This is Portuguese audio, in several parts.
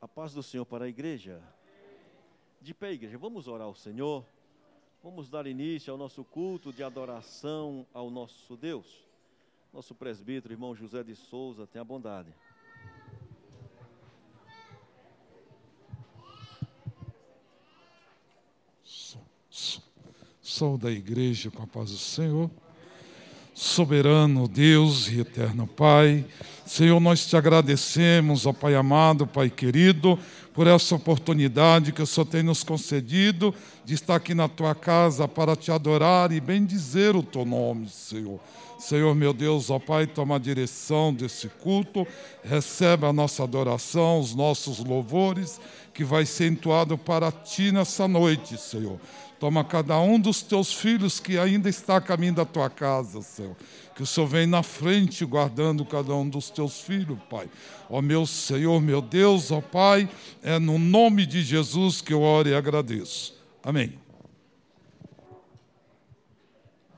A paz do Senhor para a igreja. De pé, igreja, vamos orar ao Senhor. Vamos dar início ao nosso culto de adoração ao nosso Deus. Nosso presbítero, irmão José de Souza, tenha bondade. Sou da igreja com a paz do Senhor. Soberano Deus e eterno Pai, Senhor, nós te agradecemos, ó Pai amado, Pai querido, por essa oportunidade que o Senhor tem nos concedido de estar aqui na tua casa para te adorar e bendizer o teu nome, Senhor. Senhor, meu Deus, ó Pai, toma a direção desse culto, recebe a nossa adoração, os nossos louvores, que vai ser entoado para ti nessa noite, Senhor. Toma cada um dos teus filhos que ainda está a caminho da tua casa, Senhor. Que o Senhor vem na frente guardando cada um dos teus filhos, Pai. Ó meu Senhor, meu Deus, ó Pai, é no nome de Jesus que eu oro e agradeço. Amém.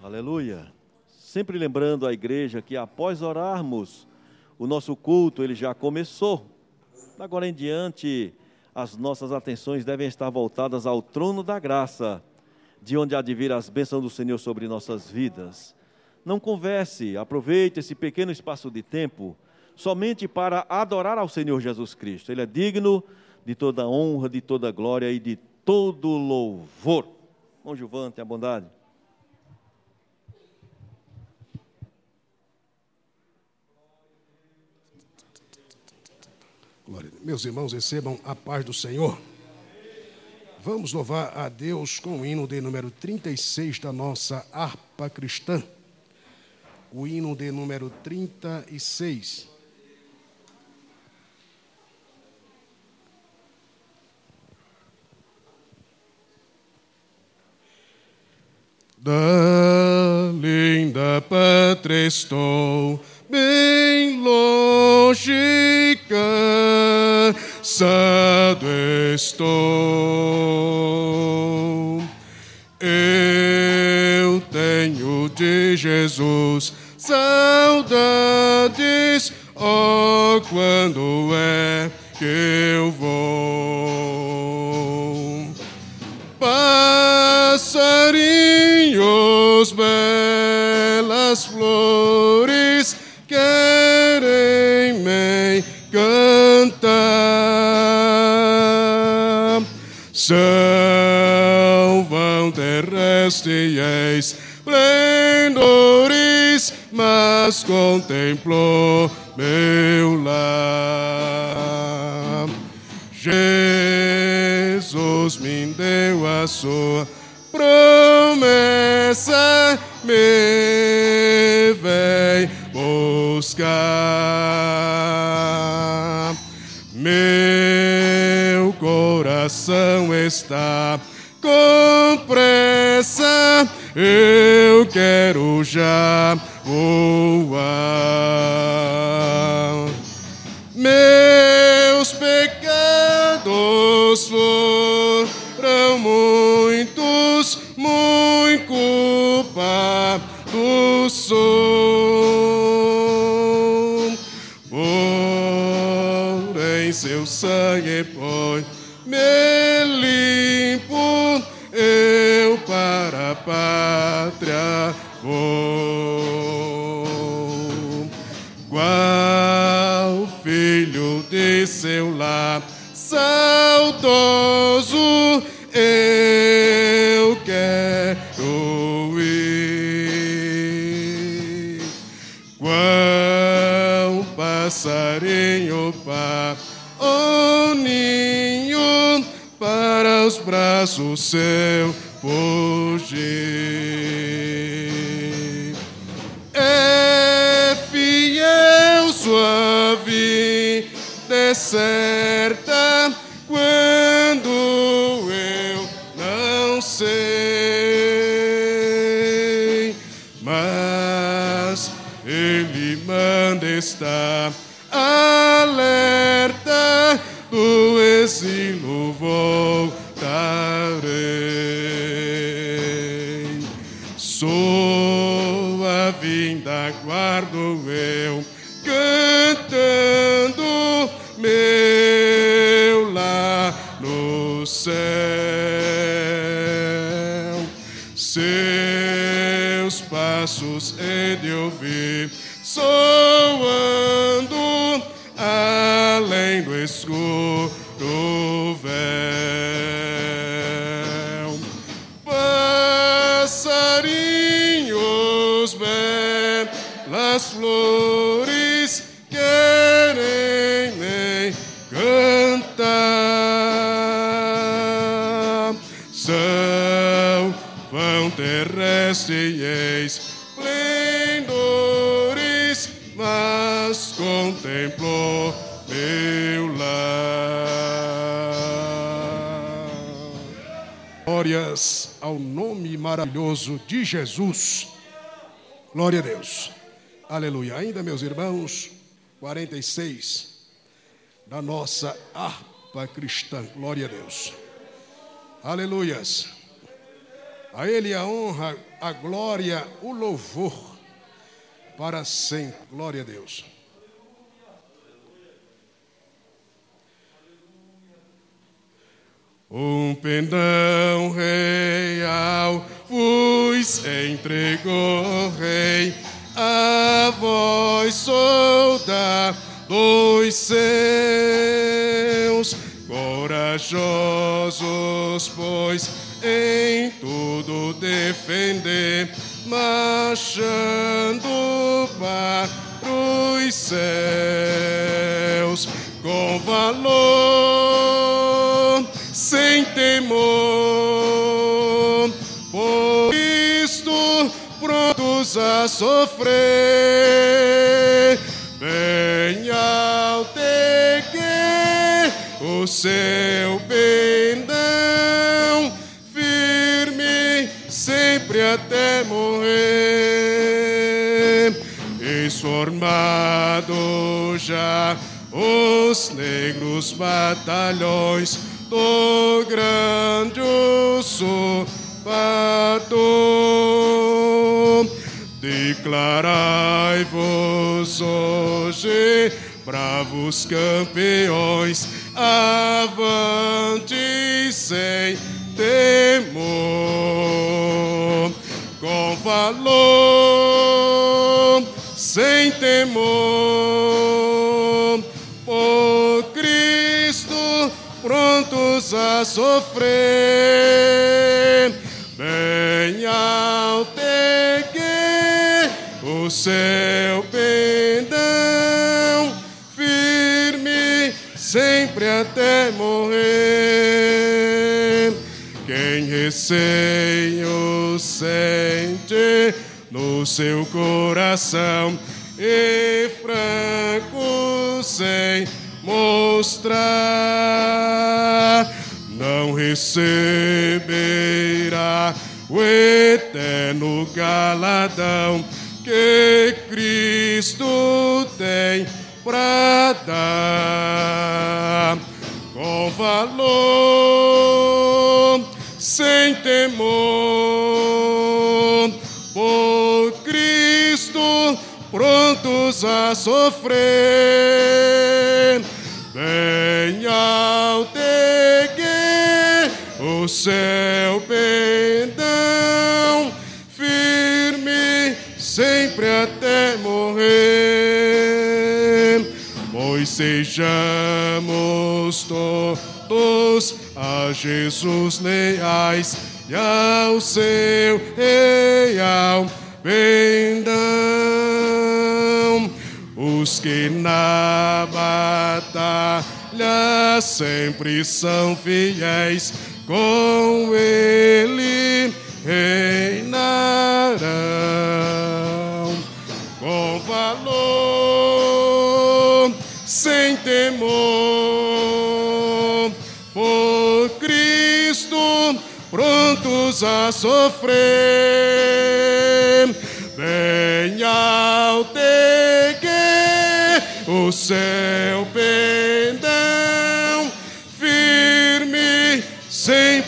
Aleluia. Sempre lembrando a igreja que após orarmos, o nosso culto ele já começou. Agora em diante, as nossas atenções devem estar voltadas ao trono da graça de onde há de vir as bênçãos do Senhor sobre nossas vidas. Não converse, aproveite esse pequeno espaço de tempo somente para adorar ao Senhor Jesus Cristo. Ele é digno de toda honra, de toda glória e de todo louvor. Bom, Gilvan, tenha bondade. Glória. Meus irmãos, recebam a paz do Senhor. Vamos louvar a Deus com o hino de número 36 da nossa harpa cristã. O hino de número 36. Da linda pátria estou, bem longe cansado estou. Eu tenho de Jesus saudades, oh, quando é que eu vou? Passarinhos, belas terrestre e esplendores, mas contemplou meu lar. Jesus me deu a sua promessa, me vem buscar. Meu coração está pressa, eu quero já voar. Meus pecados foram Say. Glórias ao nome maravilhoso de Jesus. Glória a Deus. Aleluia. Ainda, meus irmãos, 46 da nossa harpa cristã. Glória a Deus. Aleluias. A Ele a honra, a glória, o louvor para sempre. Glória a Deus. Um pendão real vos entregou, Rei, a voz solda dos seus, corajosos, pois em tudo defender, marchando para os céus, com valor, temor, por isto prontos a sofrer, bem alteguei o seu pendão, firme sempre até morrer, esformado já os negros batalhões do grande usurpador. Declarai-vos hoje, bravos campeões, avante sem temor, com valor, sem temor, a sofrer, bem alteguei o seu pendão, firme sempre até morrer. Quem receio sente no seu coração e franco sem mostrar, receberá o eterno galadão que Cristo tem para dar. Com valor, sem temor, por Cristo prontos a sofrer, bem alteguei o seu pendão, firme sempre até morrer, pois sejamos todos a Jesus leais e ao seu real pendão. Os que na batalha sempre são fiéis, com ele reinarão com valor, sem temor, por Cristo prontos a sofrer, bem alteguei o seu pendão,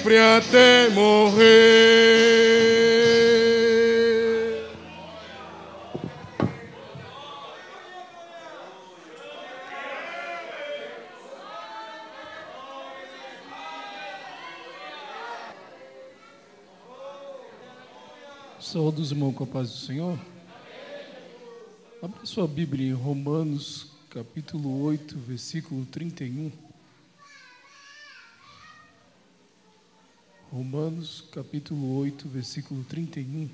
sempre até morrer. Saúde, irmão, com a paz do Senhor. Abra sua Bíblia em Romanos, capítulo 8, versículo 31. Romanos, capítulo 8, versículo 31.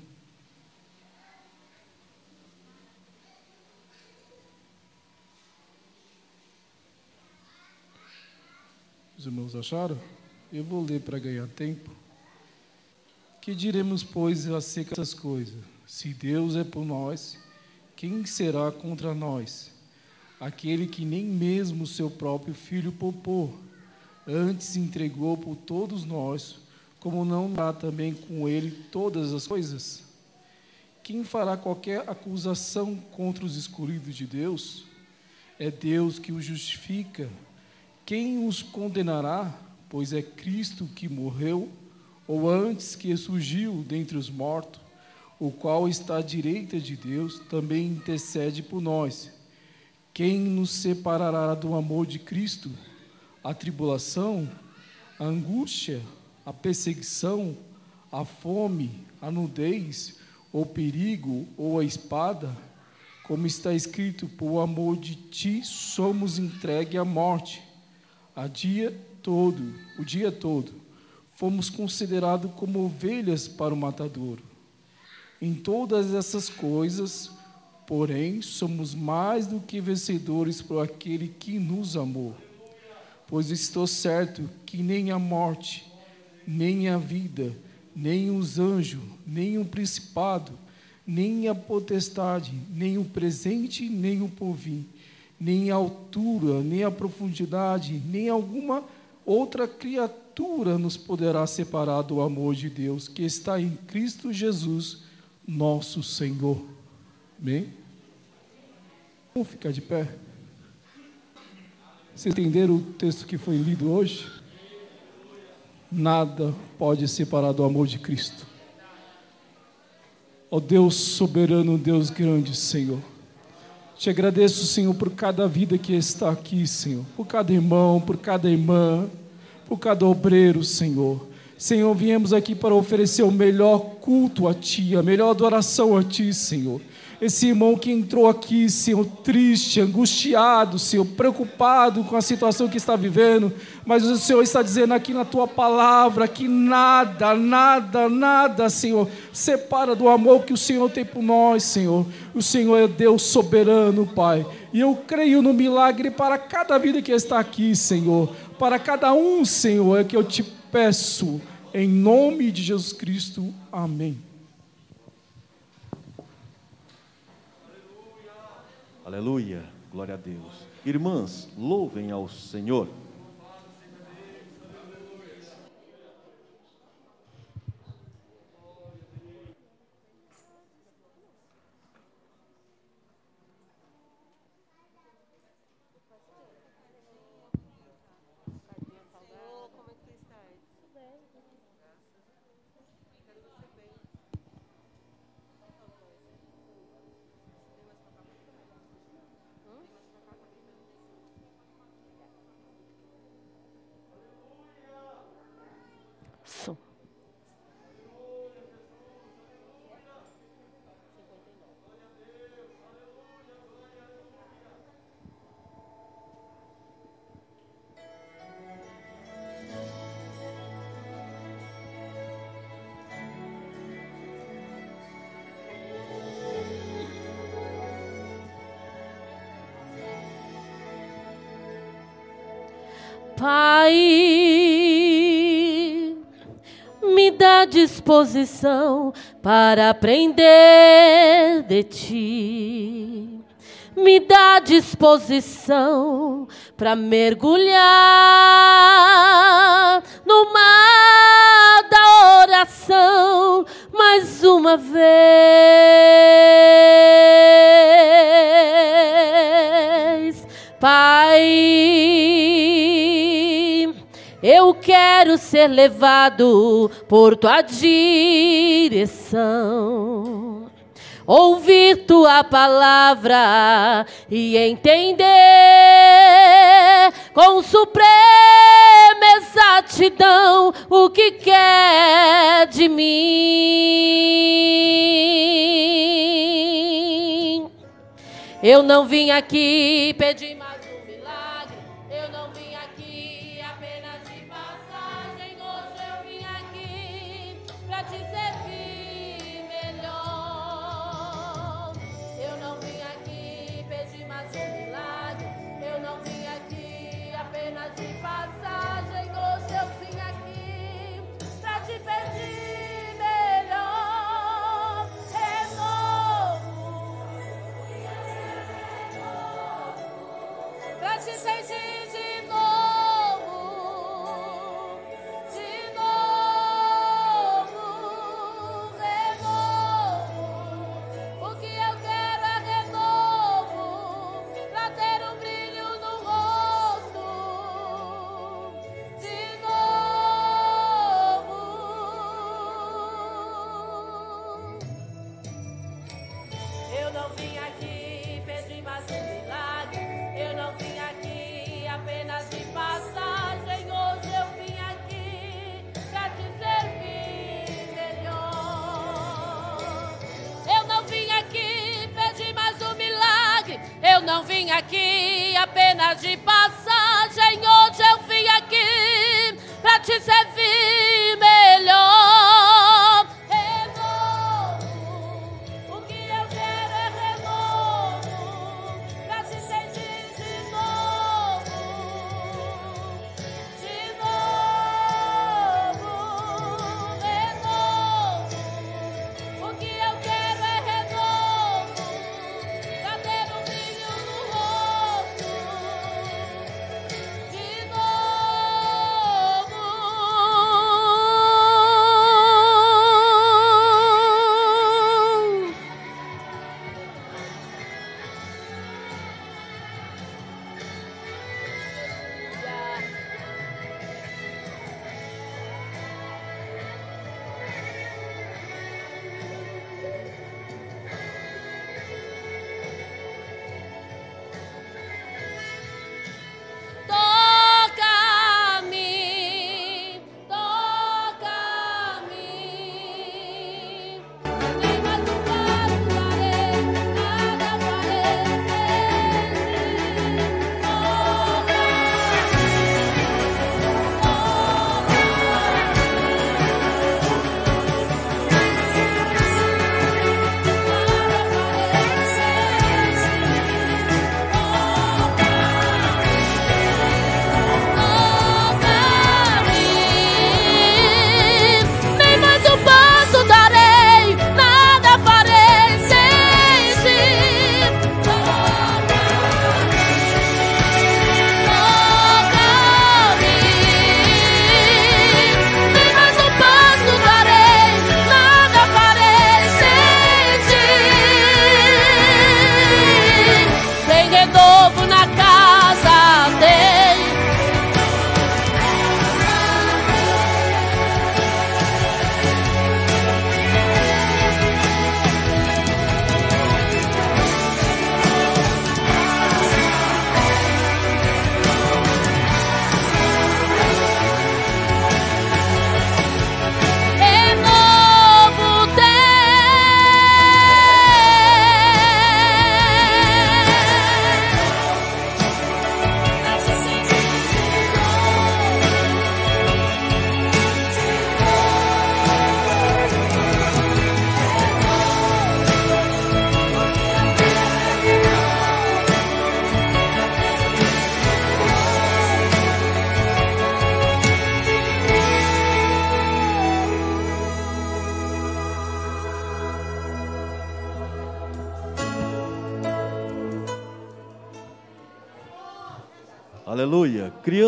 Os irmãos acharam? Eu vou ler para ganhar tempo. Que diremos, pois, acerca dessas coisas? Se Deus é por nós, quem será contra nós? Aquele que nem mesmo seu próprio filho poupou, antes entregou por todos nós, como não dá também com ele todas as coisas? Quem fará qualquer acusação contra os escolhidos de Deus? É Deus que os justifica. Quem os condenará? Pois é Cristo que morreu, ou antes que surgiu dentre os mortos, o qual está à direita de Deus, também intercede por nós. Quem nos separará do amor de Cristo? A tribulação, a angústia, a perseguição, a fome, a nudez, o perigo ou a espada? Como está escrito, por amor de ti somos entregue à morte a dia todo, o dia todo, fomos considerados como ovelhas para o matadouro. Em todas essas coisas, porém, somos mais do que vencedores por aquele que nos amou. Pois estou certo que nem a morte, nem a vida, nem os anjos, nem o principado, nem a potestade, nem o presente, nem o porvir nem a altura, nem a profundidade, nem alguma outra criatura nos poderá separar do amor de Deus que está em Cristo Jesus, nosso Senhor. Amém? Vamos ficar de pé? Vocês entenderam o texto que foi lido hoje? Nada pode separar do amor de Cristo. Ó oh Deus soberano, Deus grande, Senhor. Te agradeço, Senhor, por cada vida que está aqui, Senhor, por cada irmão, por cada irmã, por cada obreiro, Senhor. Senhor, viemos aqui para oferecer o melhor culto a Ti, a melhor adoração a Ti, Senhor esse irmão que entrou aqui, Senhor, triste, angustiado, Senhor, preocupado com a situação que está vivendo, mas o Senhor está dizendo aqui na tua palavra que nada, nada, nada, Senhor, separa do amor que o Senhor tem por nós, Senhor. O Senhor é Deus soberano, Pai. E eu creio no milagre para cada vida que está aqui, Senhor. Para cada um, Senhor, é que eu te peço, em nome de Jesus Cristo. Amém. Aleluia, glória a Deus. Irmãs, louvem ao Senhor. Pai, me dá disposição para aprender de ti. Me dá disposição para mergulhar no mar da oração mais uma vez. Pai, eu quero ser levado por tua direção. Ouvir tua palavra e entender com suprema exatidão o que quer de mim? Eu não vim aqui pedir mais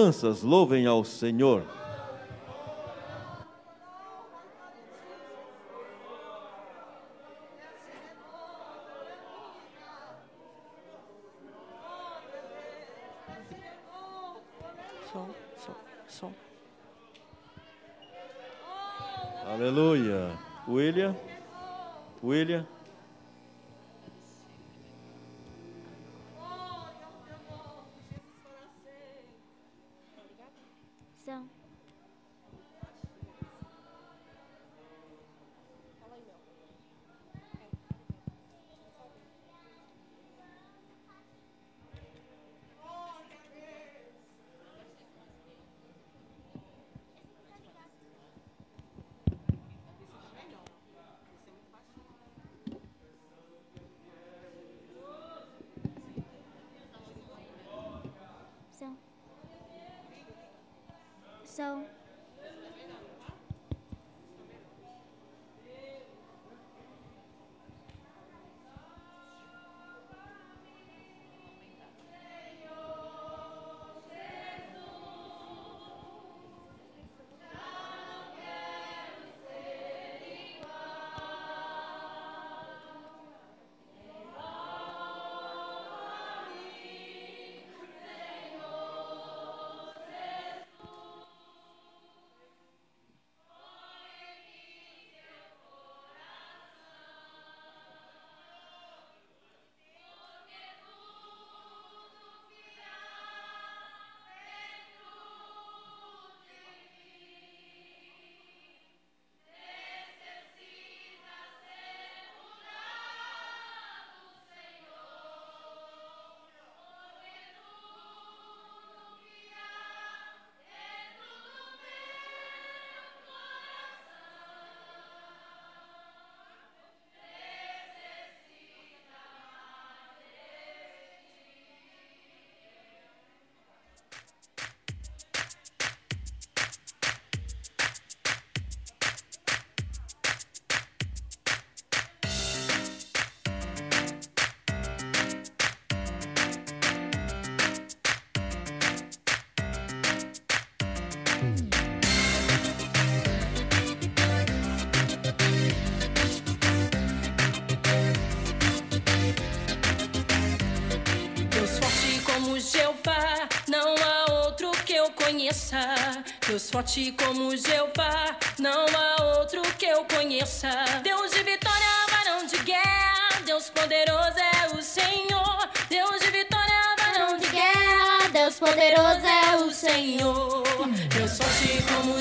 Crianças, louvem ao Senhor. Deus forte como Jeová, não há outro que eu conheça. Deus de vitória, varão de guerra, Deus poderoso é o Senhor. Deus de vitória, varão de guerra, Deus poderoso é o Senhor. Deus forte como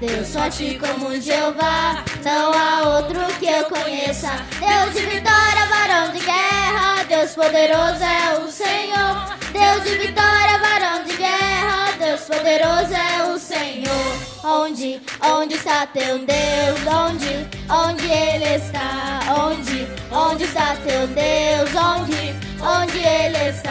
Deus forte como Jeová, não há outro que eu conheça. Deus de vitória, varão de guerra, Deus poderoso é o Senhor. Deus de vitória, varão de guerra, Deus poderoso é o Senhor. Onde, onde está teu Deus? Onde, onde ele está? Onde, onde está teu Deus? Onde, onde ele está?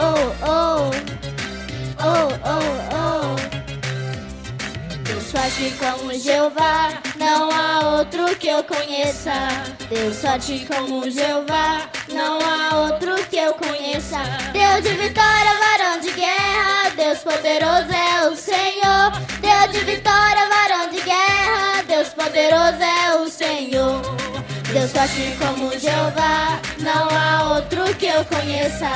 oh, oh, oh, oh. Deus forte como Jeová, não há outro que eu conheça. Deus forte como Jeová, não há outro que eu conheça. Deus de vitória, varão de guerra, Deus poderoso é o Senhor. Deus de vitória, varão de guerra, Deus poderoso é o Senhor. Deus forte como Jeová, não há outro que eu conheça.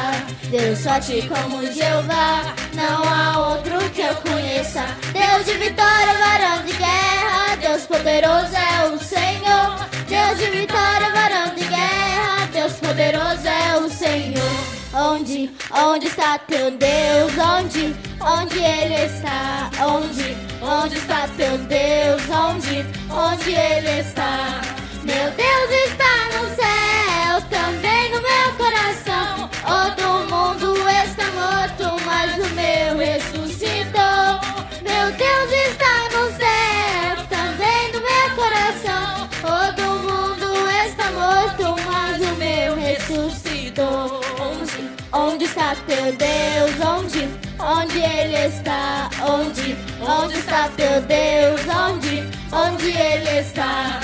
Deus forte como Jeová, não há outro que eu conheça. Deus de vitória, varão de guerra, Deus poderoso é o Senhor. Deus de vitória, varão de guerra, Deus poderoso é o Senhor. Onde, onde está teu Deus? Onde, onde ele está? Onde, onde está teu Deus? Onde, onde ele está? Meu Deus está no céu, também no meu coração. Todo mundo está morto, mas o meu ressuscitou. Meu Deus está no céu, também no meu coração. Todo mundo está morto, mas o meu ressuscitou. Onde, onde está teu Deus? Onde, onde ele está? Onde, onde está teu Deus? Onde, onde ele está?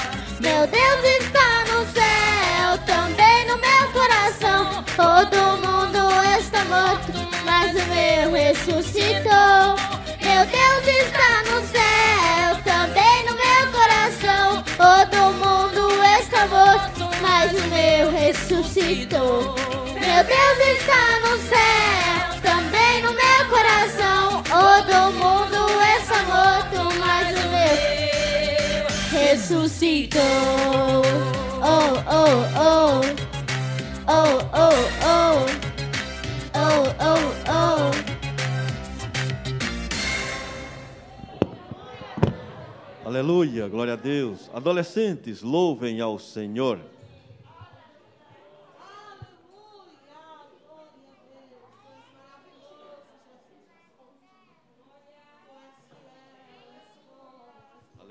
Meu Deus está no céu, também no meu coração. Todo mundo está morto, mas o meu ressuscitou. Meu Deus está no céu, também no meu coração. Todo mundo está morto, mas o meu ressuscitou. Meu Deus está no céu, também no meu coração. Todo mundo ressuscitou. Oh, oh, oh. Oh, oh, oh. Oh, oh, oh. Aleluia, glória a Deus. Adolescentes, louvem ao Senhor.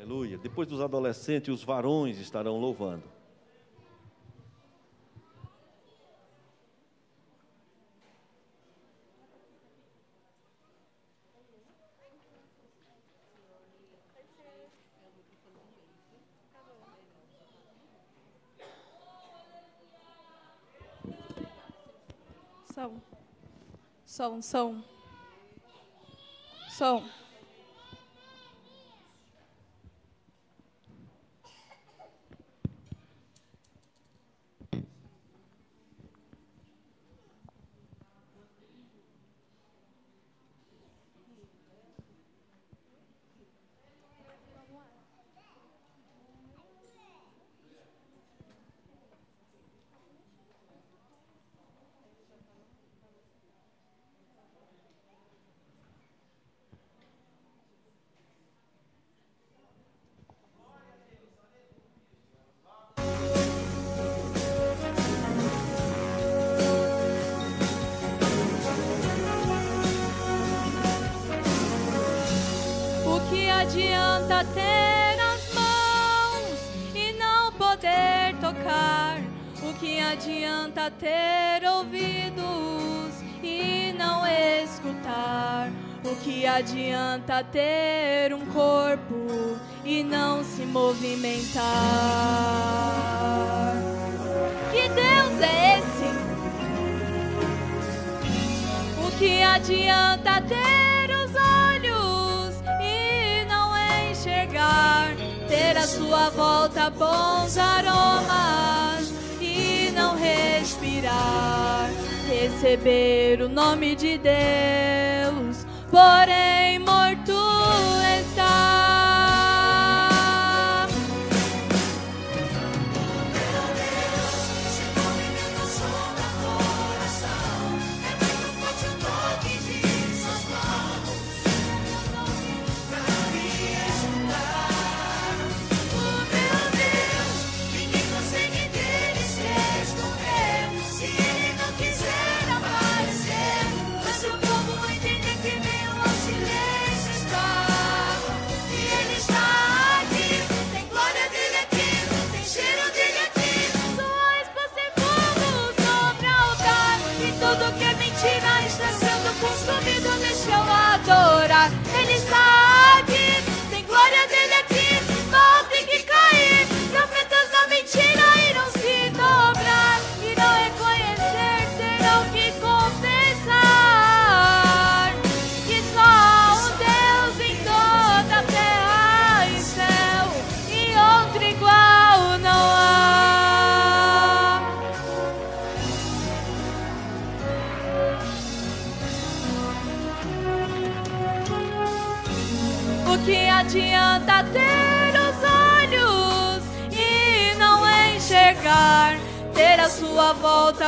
Aleluia. Depois dos adolescentes, os varões estarão louvando. São, são, são, são. receber o nome de Deus.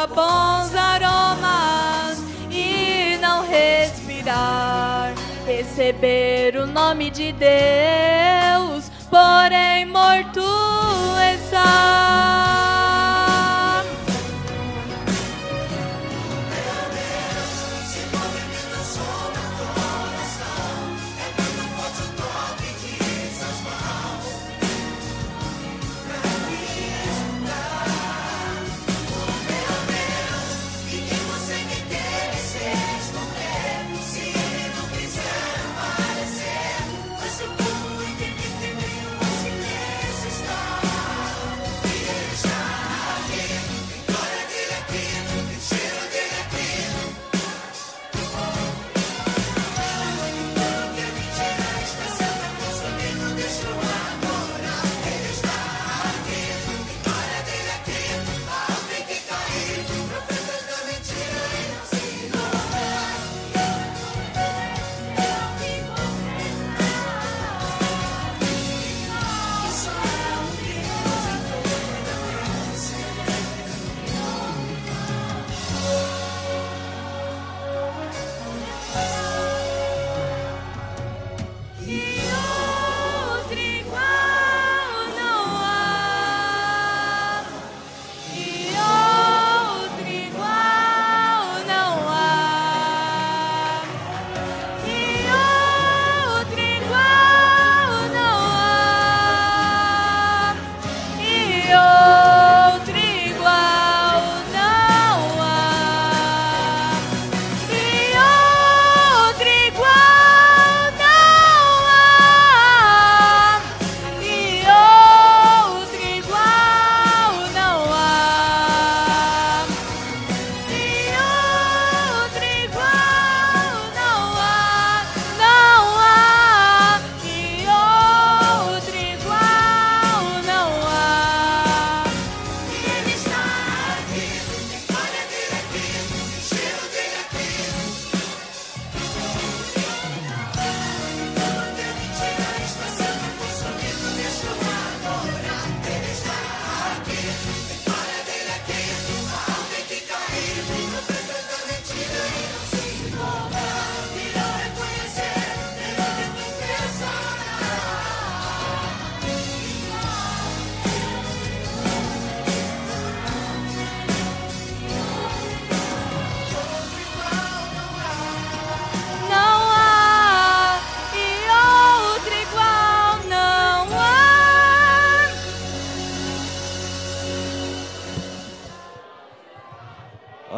bons aromas e não respirar, receber o nome de Deus.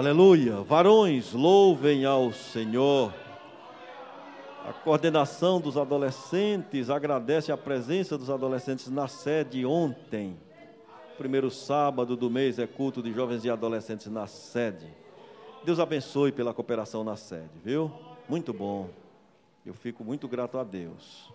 Aleluia. Varões, louvem ao Senhor. A coordenação dos adolescentes agradece a presença dos adolescentes na sede ontem. Primeiro sábado do mês é culto de jovens e adolescentes na sede. Deus abençoe pela cooperação na sede, viu? Muito bom. Eu fico muito grato a Deus.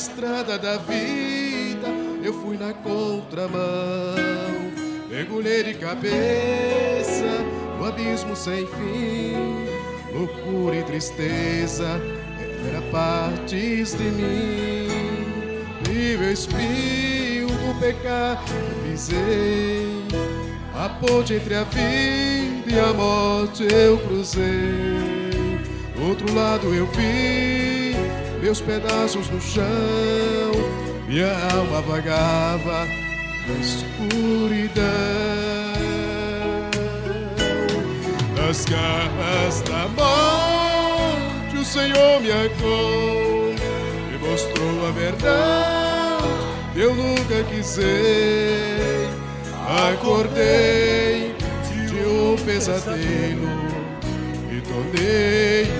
Estrada da vida eu fui na contramão. Mergulhei de cabeça no abismo sem fim. Loucura e tristeza era partes de mim. Livre espinho do pecado pisei. A ponte entre a vida e a morte eu cruzei. Outro lado eu vi meus pedaços no chão. Minha alma vagava na escuridão. Nas garras da morte o Senhor me acolheu e mostrou a verdade que eu nunca quisei. Acordei de um pesadelo e tornei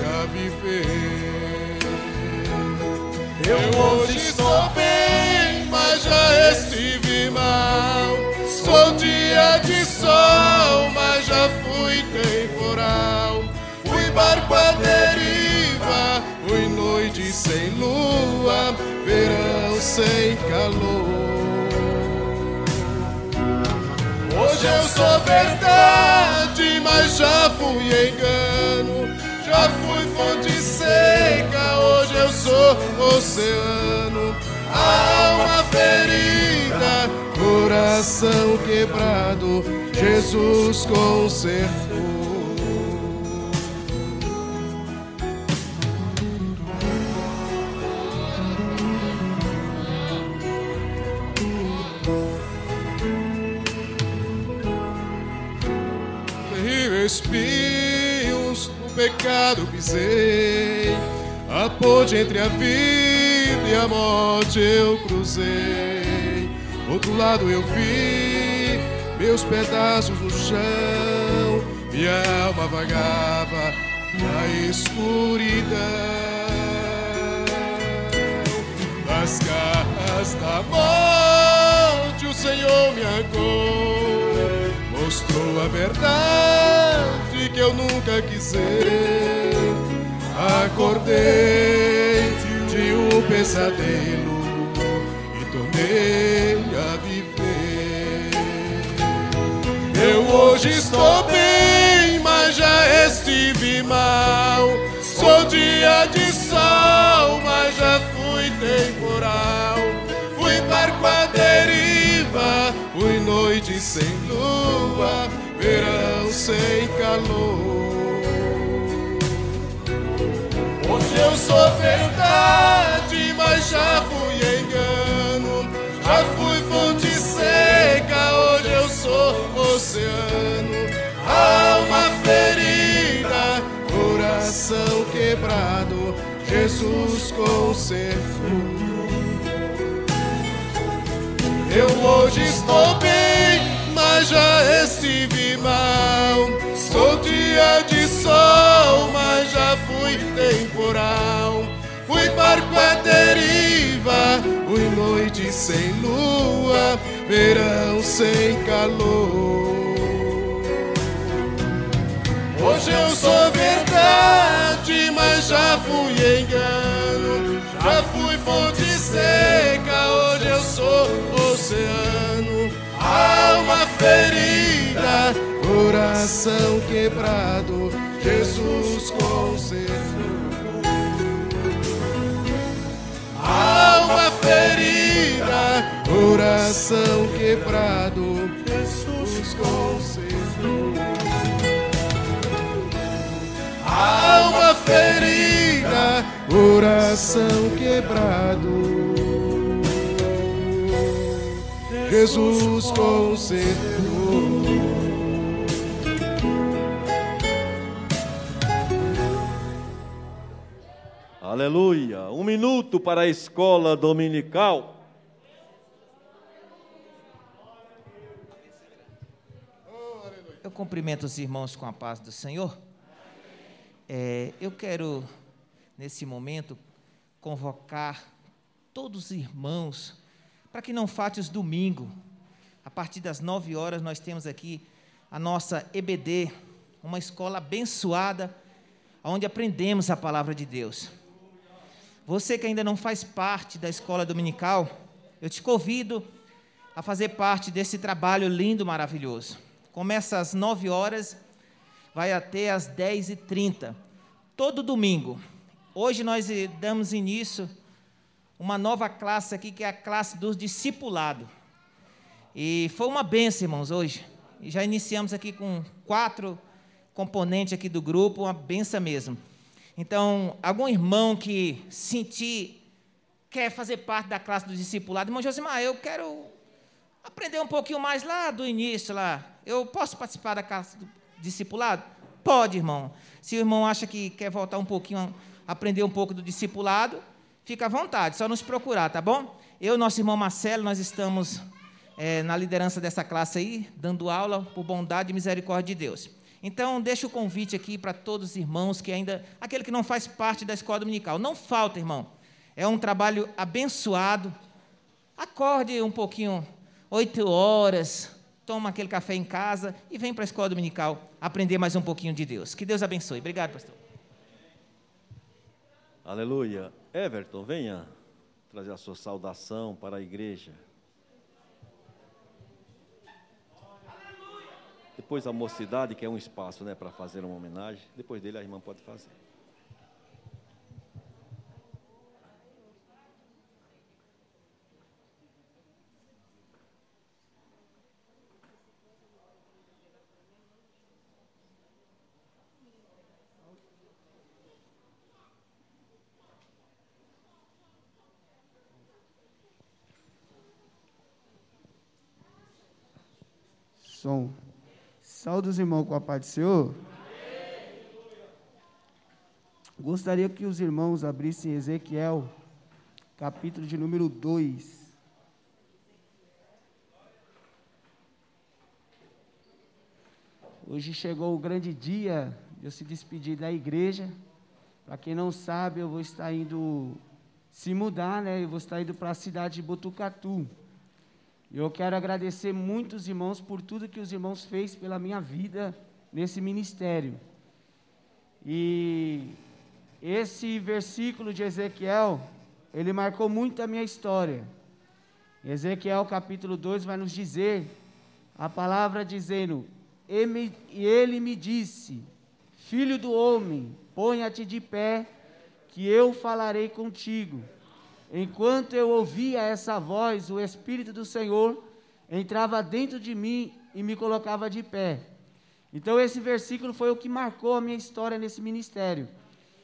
Eu hoje estou bem, mas já estive mal. Sou dia de sol, mas já fui temporal. Fui barco à deriva, fui noite sem lua, verão sem calor. Hoje eu sou verdade, mas já fui engano. Já fui fonte seca, hoje eu sou oceano. Alma ferida, coração quebrado, Jesus consertou. espinhos do pecado pisei. A ponte entre a vida e a morte eu cruzei. Outro lado eu vi meus pedaços no chão. Minha alma vagava na escuridão. Nas garras da morte o Senhor me acolheu mostrou a verdade que eu nunca quisei. Acordei de um pesadelo e tornei a viver. Eu hoje estou bem, mas já estive mal. Sou dia de sol, mas já fui temporal. Fui barco à deriva, fui noite sem lua, verão sem calor. Eu sou verdade, mas já fui engano. Já fui fonte seca, hoje eu sou oceano. Alma ferida, coração quebrado, Jesus consertou. Eu hoje estou bem, mas já estive mal. Sou dia de sol, fui temporal. Fui barco à deriva, fui noite sem lua, verão sem calor. Hoje eu sou verdade, mas já fui engano. Já fui fonte seca, hoje eu sou oceano. Alma ferida, coração quebrado, Jesus consertou. Alma ferida, coração quebrado, Jesus consertou. Alma ferida, coração quebrado. Jesus consertou. Aleluia. Um minuto para a escola dominical. Eu cumprimento os irmãos com a paz do Senhor. É, eu quero, nesse momento, convocar todos os irmãos para que não falte os domingos. A partir das nove horas, nós temos aqui a nossa EBD, uma escola abençoada, onde aprendemos a palavra de Deus. Você que ainda não faz parte da escola dominical, eu te convido a fazer parte desse trabalho lindo, maravilhoso. Começa às 9 horas, vai até às 10h30, todo domingo. Hoje nós eh, damos início uma nova classe aqui, que é a classe dos discipulados. E foi uma benção, irmãos, hoje. Já iniciamos aqui com quatro componentes aqui do grupo, uma benção mesmo. Então, algum irmão que sentir, quer fazer parte da classe do discipulado, irmão Josimar, eu quero aprender um pouquinho mais lá do início, lá. Eu posso participar da classe do discipulado? Pode, irmão. Se o irmão acha que quer voltar um pouquinho, aprender um pouco do discipulado, fica à vontade, só nos procurar, tá bom? Eu e nosso irmão Marcelo, nós estamos é, na liderança dessa classe aí, dando aula por bondade e misericórdia de Deus. Então, deixa o convite aqui para todos os irmãos que ainda, aquele que não faz parte da escola dominical. Não falta, irmão. É um trabalho abençoado. Acorde um pouquinho, oito horas, toma aquele café em casa e vem para a escola dominical aprender mais um pouquinho de Deus. Que Deus abençoe. Obrigado, pastor. Aleluia. Everton, venha trazer a sua saudação para a igreja. Depois a mocidade, que é um espaço né, para fazer uma homenagem. Depois dele a irmã pode fazer. Som. Saúde os irmãos com a paz do Senhor. Gostaria que os irmãos abrissem Ezequiel, capítulo de número 2. Hoje chegou o grande dia de eu se despedir da igreja. Para quem não sabe, eu vou estar indo se mudar, né? Eu vou estar indo para a cidade de Botucatu. Eu quero agradecer muito os irmãos por tudo que os irmãos fez pela minha vida nesse ministério. E esse versículo de Ezequiel, ele marcou muito a minha história. Ezequiel capítulo 2 vai nos dizer a palavra dizendo: E ele me disse, filho do homem, ponha-te de pé, que eu falarei contigo. Enquanto eu ouvia essa voz, o Espírito do Senhor entrava dentro de mim e me colocava de pé. Então, esse versículo foi o que marcou a minha história nesse ministério.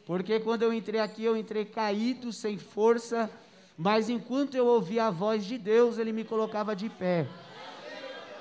Porque quando eu entrei aqui, eu entrei caído, sem força, mas enquanto eu ouvia a voz de Deus, Ele me colocava de pé.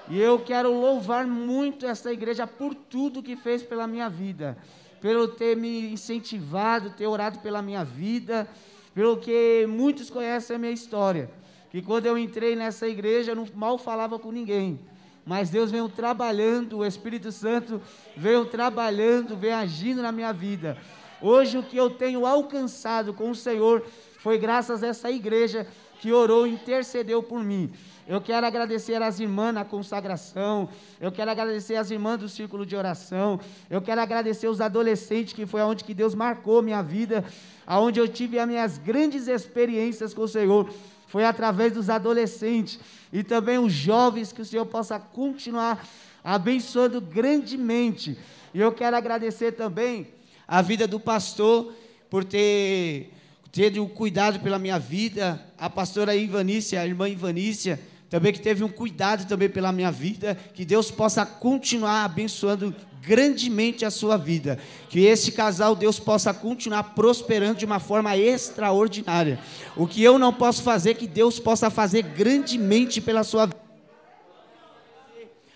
E eu quero louvar muito essa igreja por tudo que fez pela minha vida, pelo ter me incentivado, ter orado pela minha vida, pelo que muitos conhecem a minha história. Que quando eu entrei nessa igreja, eu não mal falava com ninguém mas Deus veio trabalhando, o Espírito Santo veio trabalhando, veio agindo na minha vida. Hoje o que eu tenho alcançado com o Senhor foi graças a essa igreja que orou e intercedeu por mim. Eu quero agradecer às irmãs na consagração, eu quero agradecer às irmãs do círculo de oração, eu quero agradecer os adolescentes, que foi onde que Deus marcou minha vida, aonde eu tive as minhas grandes experiências com o Senhor, foi através dos adolescentes e também os jovens, que o Senhor possa continuar abençoando grandemente. E eu quero agradecer também a vida do pastor por ter tido um cuidado pela minha vida, a pastora Ivanícia, a irmã Ivanícia, também que teve um cuidado também pela minha vida, que Deus possa continuar abençoando grandemente a sua vida. Que esse casal, Deus possa continuar prosperando de uma forma extraordinária. O que eu não posso fazer, que Deus possa fazer grandemente pela sua vida.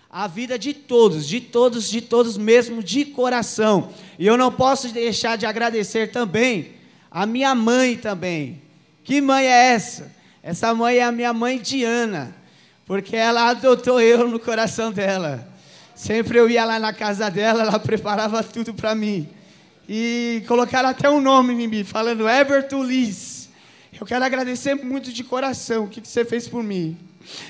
A vida de todos, de todos, de todos mesmo, de coração. E eu não posso deixar de agradecer também a minha mãe também. Que mãe é essa? Essa mãe é a minha mãe Diana, porque ela adotou eu no coração dela. Sempre eu ia lá na casa dela, ela preparava tudo para mim. E colocaram até um nome em mim, falando Everton Liz. Eu quero agradecer muito de coração o que, você fez por mim.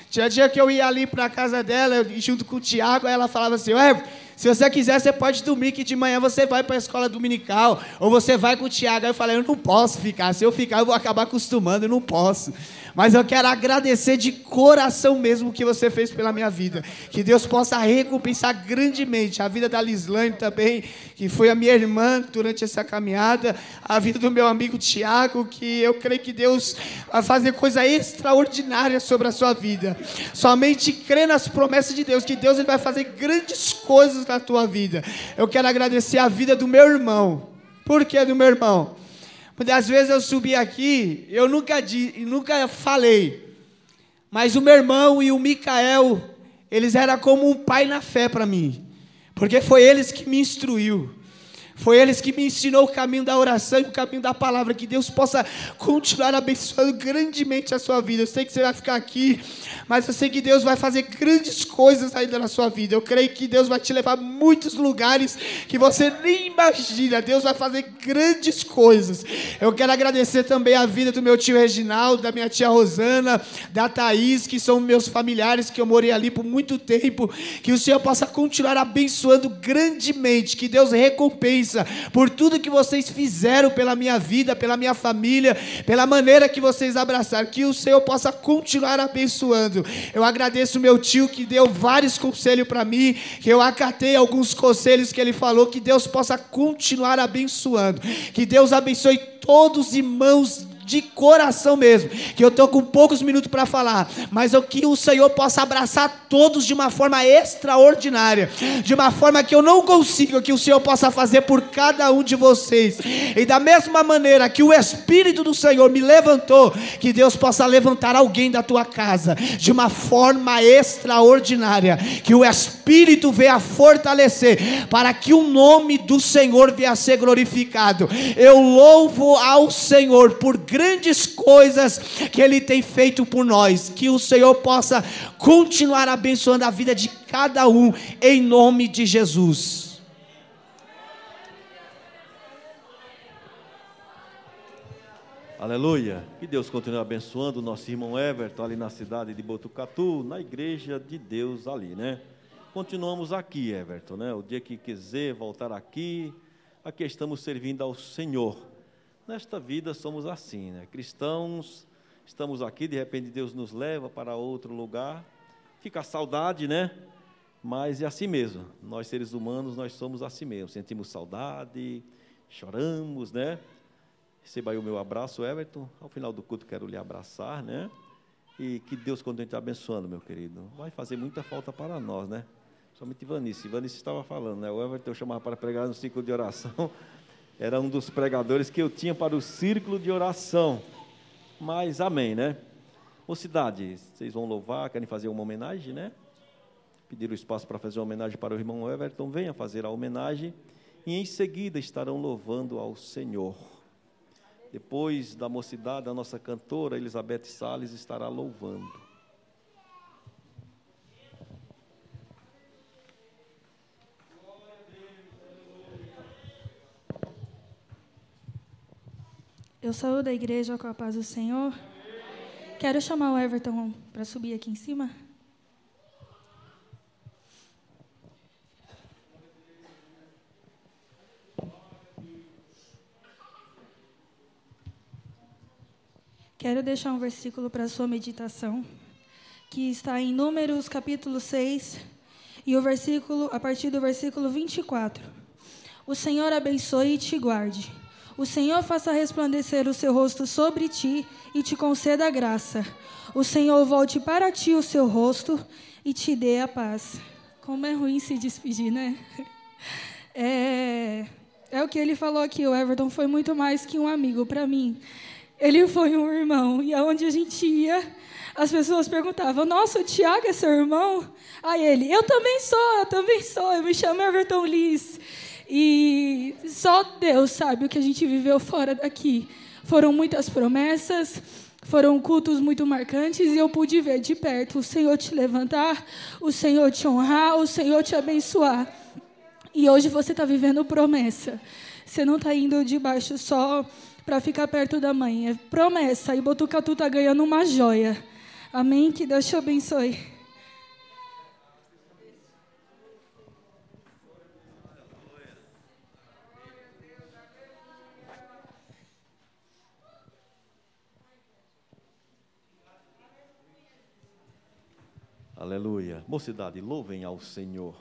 Tinha dia que eu ia ali para a casa dela, junto com o Tiago, ela falava assim, Everton, se você quiser, você pode dormir, que de manhã você vai para a escola dominical, ou você vai com o Tiago. Aí eu falei, eu não posso ficar. Se eu ficar, eu vou acabar acostumando, eu não posso. Mas eu quero agradecer de coração mesmo o que você fez pela minha vida. Que Deus possa recompensar grandemente a vida da Lislane também, que foi a minha irmã durante essa caminhada, a vida do meu amigo Tiago, que eu creio que Deus vai fazer coisa extraordinária sobre a sua vida. Somente crê nas promessas de Deus, que Deus ele vai fazer grandes coisas na tua vida. Eu quero agradecer a vida do meu irmão. Por que do meu irmão? Muitas vezes eu subi aqui, eu nunca, nunca falei, mas o meu irmão e o Micael, eles eram como um pai na fé para mim, porque foi eles que me instruiu. Foi eles que me ensinou o caminho da oração e o caminho da palavra. Que Deus possa continuar abençoando grandemente a sua vida. Eu sei que você vai ficar aqui, mas eu sei que Deus vai fazer grandes coisas ainda na sua vida. Eu creio que Deus vai te levar a muitos lugares que você nem imagina. Deus vai fazer grandes coisas. Eu quero agradecer também a vida do meu tio Reginaldo, da minha tia Rosana, da Thaís, que são meus familiares, que eu morei ali por muito tempo. Que o Senhor possa continuar abençoando grandemente. Que Deus recompense por tudo que vocês fizeram pela minha vida, pela minha família, pela maneira que vocês abraçaram. Que o Senhor possa continuar abençoando. Eu agradeço meu tio que deu vários conselhos para mim, que eu acatei alguns conselhos que ele falou. Que Deus possa continuar abençoando. Que Deus abençoe todos os irmãos de coração mesmo, que eu estou com poucos minutos para falar, mas eu, que o Senhor possa abraçar todos de uma forma extraordinária, de uma forma que eu não consigo, que o Senhor possa fazer por cada um de vocês, e da mesma maneira que o Espírito do Senhor me levantou, que Deus possa levantar alguém da tua casa, de uma forma extraordinária, que o Espírito venha fortalecer, para que o nome do Senhor venha a ser glorificado. Eu louvo ao Senhor por grandes coisas que Ele tem feito por nós. Que o Senhor possa continuar abençoando a vida de cada um, em nome de Jesus. Aleluia. Que Deus continue abençoando o nosso irmão Everton ali na cidade de Botucatu, na igreja de Deus ali, né? Continuamos aqui, Everton, né? O dia que quiser voltar aqui, aqui estamos servindo ao Senhor. Nesta vida somos assim, né? Cristãos, estamos aqui, de repente Deus nos leva para outro lugar, fica a saudade, né? Mas é assim mesmo. Nós seres humanos, nós somos assim mesmo. Sentimos saudade, choramos, né? Receba aí o meu abraço, Everton. Ao final do culto quero lhe abraçar, né? E que Deus continue te abençoando, meu querido. Vai fazer muita falta para nós, né? Somente Ivanice. Ivanice estava falando, né? O Everton eu chamava para pregar no ciclo de oração. Era um dos pregadores que eu tinha para o círculo de oração. Mas amém, né? Mocidade, vocês vão louvar, querem fazer uma homenagem, né? Pedir o espaço para fazer uma homenagem para o irmão Everton, venha fazer a homenagem e em seguida estarão louvando ao Senhor. Depois da mocidade, a nossa cantora Elizabeth Sales estará louvando. Eu saúdo a igreja com a paz do Senhor. Quero chamar o Everton para subir aqui em cima. Quero deixar um versículo para a sua meditação, que está em Números capítulo 6, e o versículo, a partir do versículo 24. O Senhor abençoe e te guarde. O Senhor faça resplandecer o seu rosto sobre ti e te conceda graça. O Senhor volte para ti o seu rosto e te dê a paz. Como é ruim se despedir, né? É, é o que ele falou aqui. O Everton foi muito mais que um amigo para mim. Ele foi um irmão. E aonde a gente ia, as pessoas perguntavam: Nossa, o Tiago é seu irmão? Aí ele: Eu também sou, eu também sou. Eu me chamo Everton Liz. E só Deus sabe o que a gente viveu fora daqui. Foram muitas promessas, foram cultos muito marcantes e eu pude ver de perto o Senhor te levantar, o Senhor te honrar, o Senhor te abençoar. E hoje você está vivendo promessa. Você não está indo debaixo só para ficar perto da mãe. É promessa. E Botucatu está ganhando uma joia. Amém? Que Deus te abençoe. Aleluia. Mocidade, louvem ao Senhor.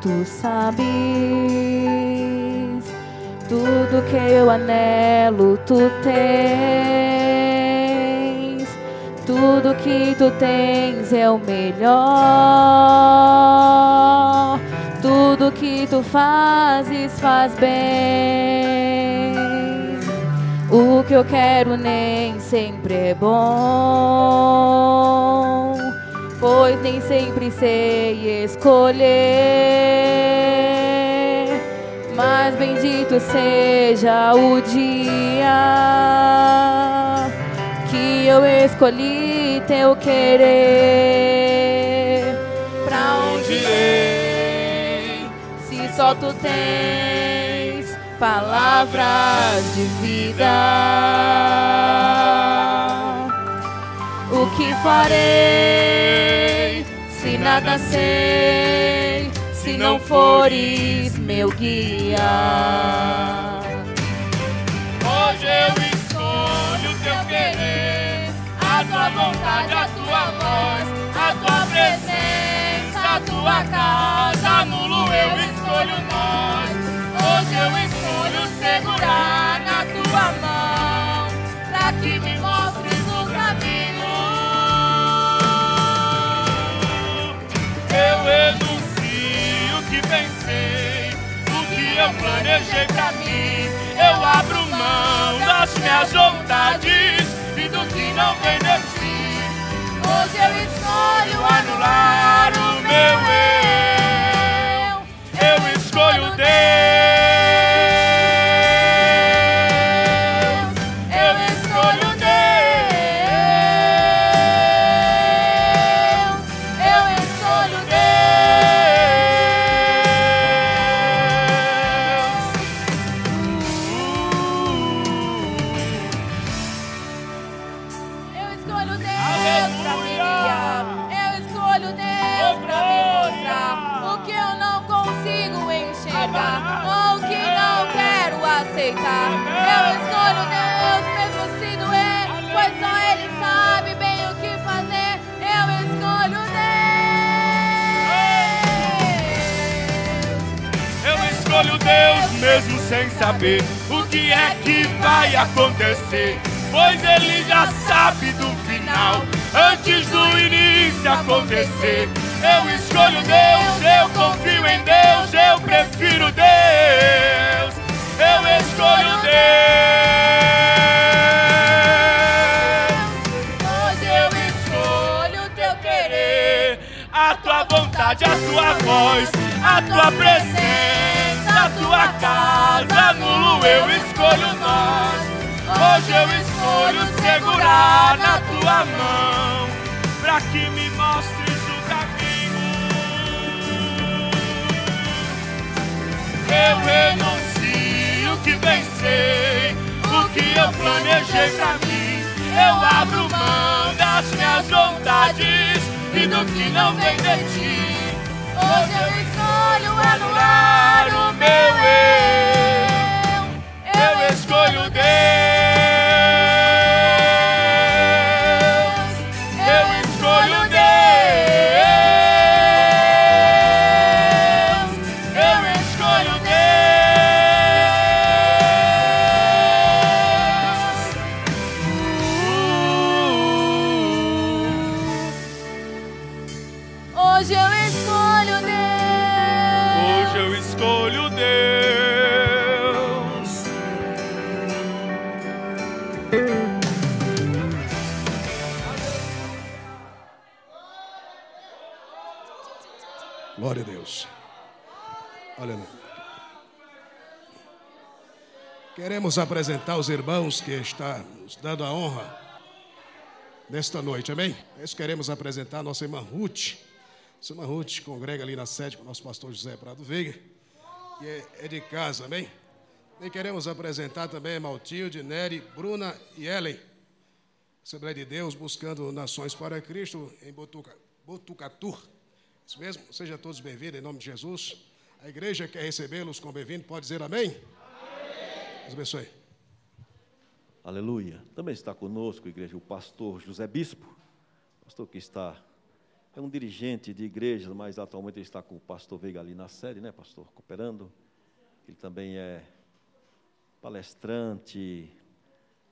Tu sabes. Tudo que eu anelo, tu tens. Tudo que tu tens é o melhor. Tudo que tu fazes, faz bem. O que eu quero nem sempre é bom, pois nem sempre sei escolher. Mas bendito seja o dia que eu escolhi teu querer. Pra onde irei se só tu tens palavras de vida? O que farei se nada sei, se não fores meu guia? Hoje eu escolho o teu querer, a tua vontade, a tua voz, a tua presença, a tua casa. Nulo eu escolho nós. Hoje eu escolho segurar na tua mão, pra que enuncio o que pensei, o que eu planejei pra mim. Eu abro mão das minhas vontades e do que não vem de ti. Hoje eu escolho anular o meu eu. Eu escolho Deus. Sem saber o que é que vai acontecer. Pois Ele já sabe do final, antes do início acontecer. Eu escolho Deus, eu confio em Deus, eu prefiro Deus. Eu escolho Deus. Hoje eu escolho o teu querer. a tua vontade, a tua voz, a tua presença, tua casa. Nulo eu escolho nós. Hoje eu escolho segurar na tua mão, pra que me mostres o caminho. Eu renuncio que pensei, o que eu planejei pra mim. Eu abro mão das minhas vontades e do que não vem de ti. Hoje eu escolho anular o meu eu. Eu escolho Deus. Queremos apresentar os irmãos que estão nos dando a honra nesta noite, amém? Nós queremos apresentar a nossa irmã Ruth. Nossa irmã Ruth congrega ali na sede com o nosso pastor José Prado Veiga, que é, é de casa, amém? E queremos apresentar também Maltilde, Nery, Bruna e Ellen. Assembleia de Deus buscando nações para Cristo em Botuca, Botucatu. Isso mesmo? Sejam todos bem-vindos em nome de Jesus. A igreja quer recebê-los com bem-vindo. Pode dizer amém? Deus abençoe. Aleluia. Também está conosco, igreja, o pastor José Bispo. Pastor que está, é um dirigente de igreja, mas atualmente ele está com o pastor Veiga ali na sede, né, pastor? Cooperando. Ele também é palestrante,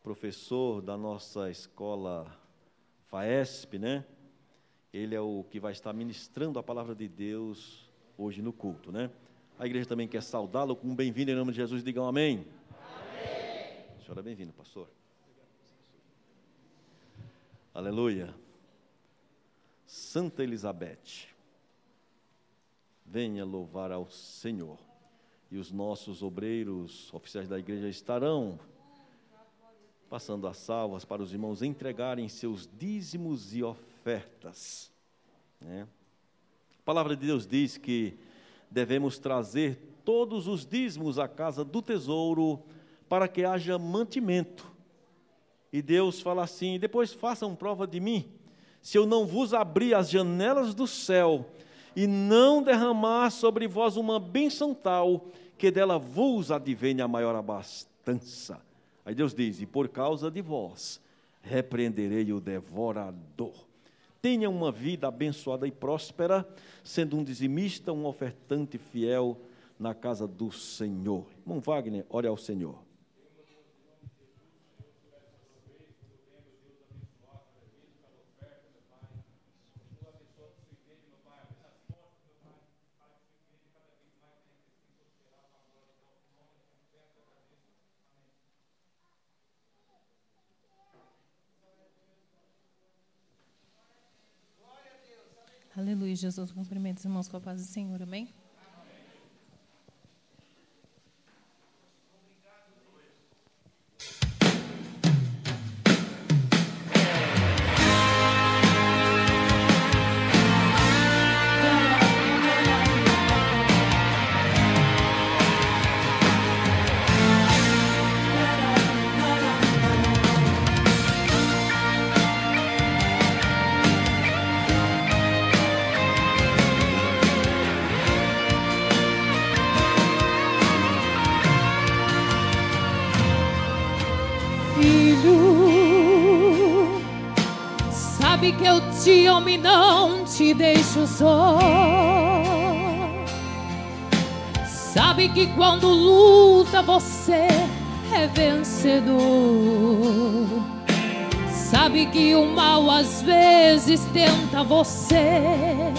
professor da nossa escola FAESP, né? Ele é o que vai estar ministrando a palavra de Deus hoje no culto, né? A igreja também quer saudá-lo com um bem-vindo em nome de Jesus. Digam amém. Amém. O senhor é bem-vindo, pastor. Aleluia. Santa Elizabeth, venha louvar ao Senhor. E os nossos obreiros, oficiais da igreja, estarão passando as salvas para os irmãos entregarem seus dízimos e ofertas. Né? A palavra de Deus diz que devemos trazer todos os dízimos à casa do tesouro para que haja mantimento. E Deus fala assim: depois façam prova de mim, se eu não vos abrir as janelas do céu e não derramar sobre vós uma bênção tal, que dela vos advenha a maior abastança. Aí Deus diz: E por causa de vós repreenderei o devorador. Tenha uma vida abençoada e próspera, sendo um dizimista, um ofertante fiel na casa do Senhor. Irmão Wagner, ore ao Senhor. Aleluia, Jesus. Cumprimento os irmãos com a paz do Senhor. Amém? Deixo só. Sabe que quando luta você é vencedor. Sabe que o mal às vezes tenta você.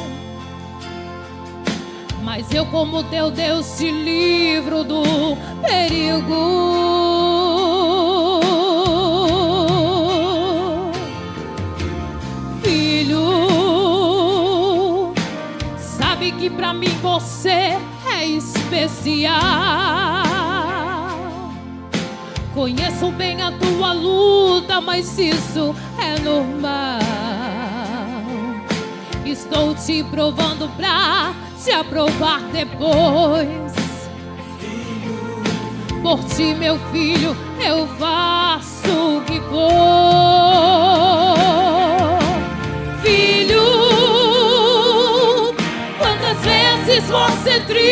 Mas eu, como teu Deus, te livro do perigo. Que pra mim você é especial. Conheço bem a tua luta, mas isso é normal. Estou te provando pra te aprovar depois. Por ti, meu filho, eu faço o que for. Você triste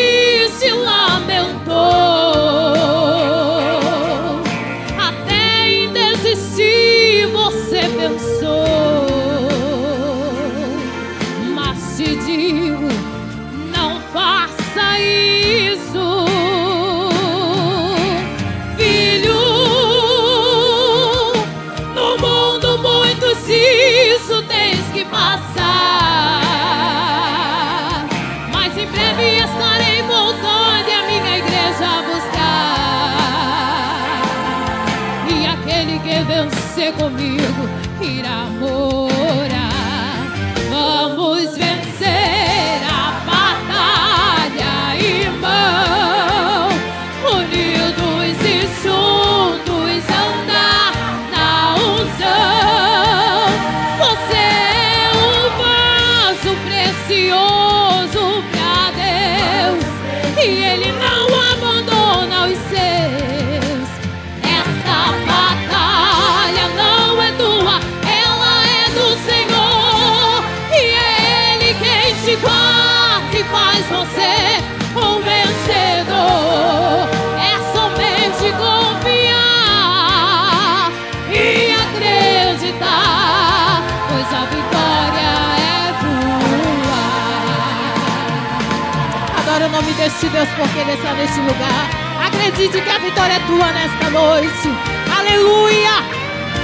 deste Deus porque Ele está neste lugar. Acredite que a vitória é tua nesta noite. Aleluia!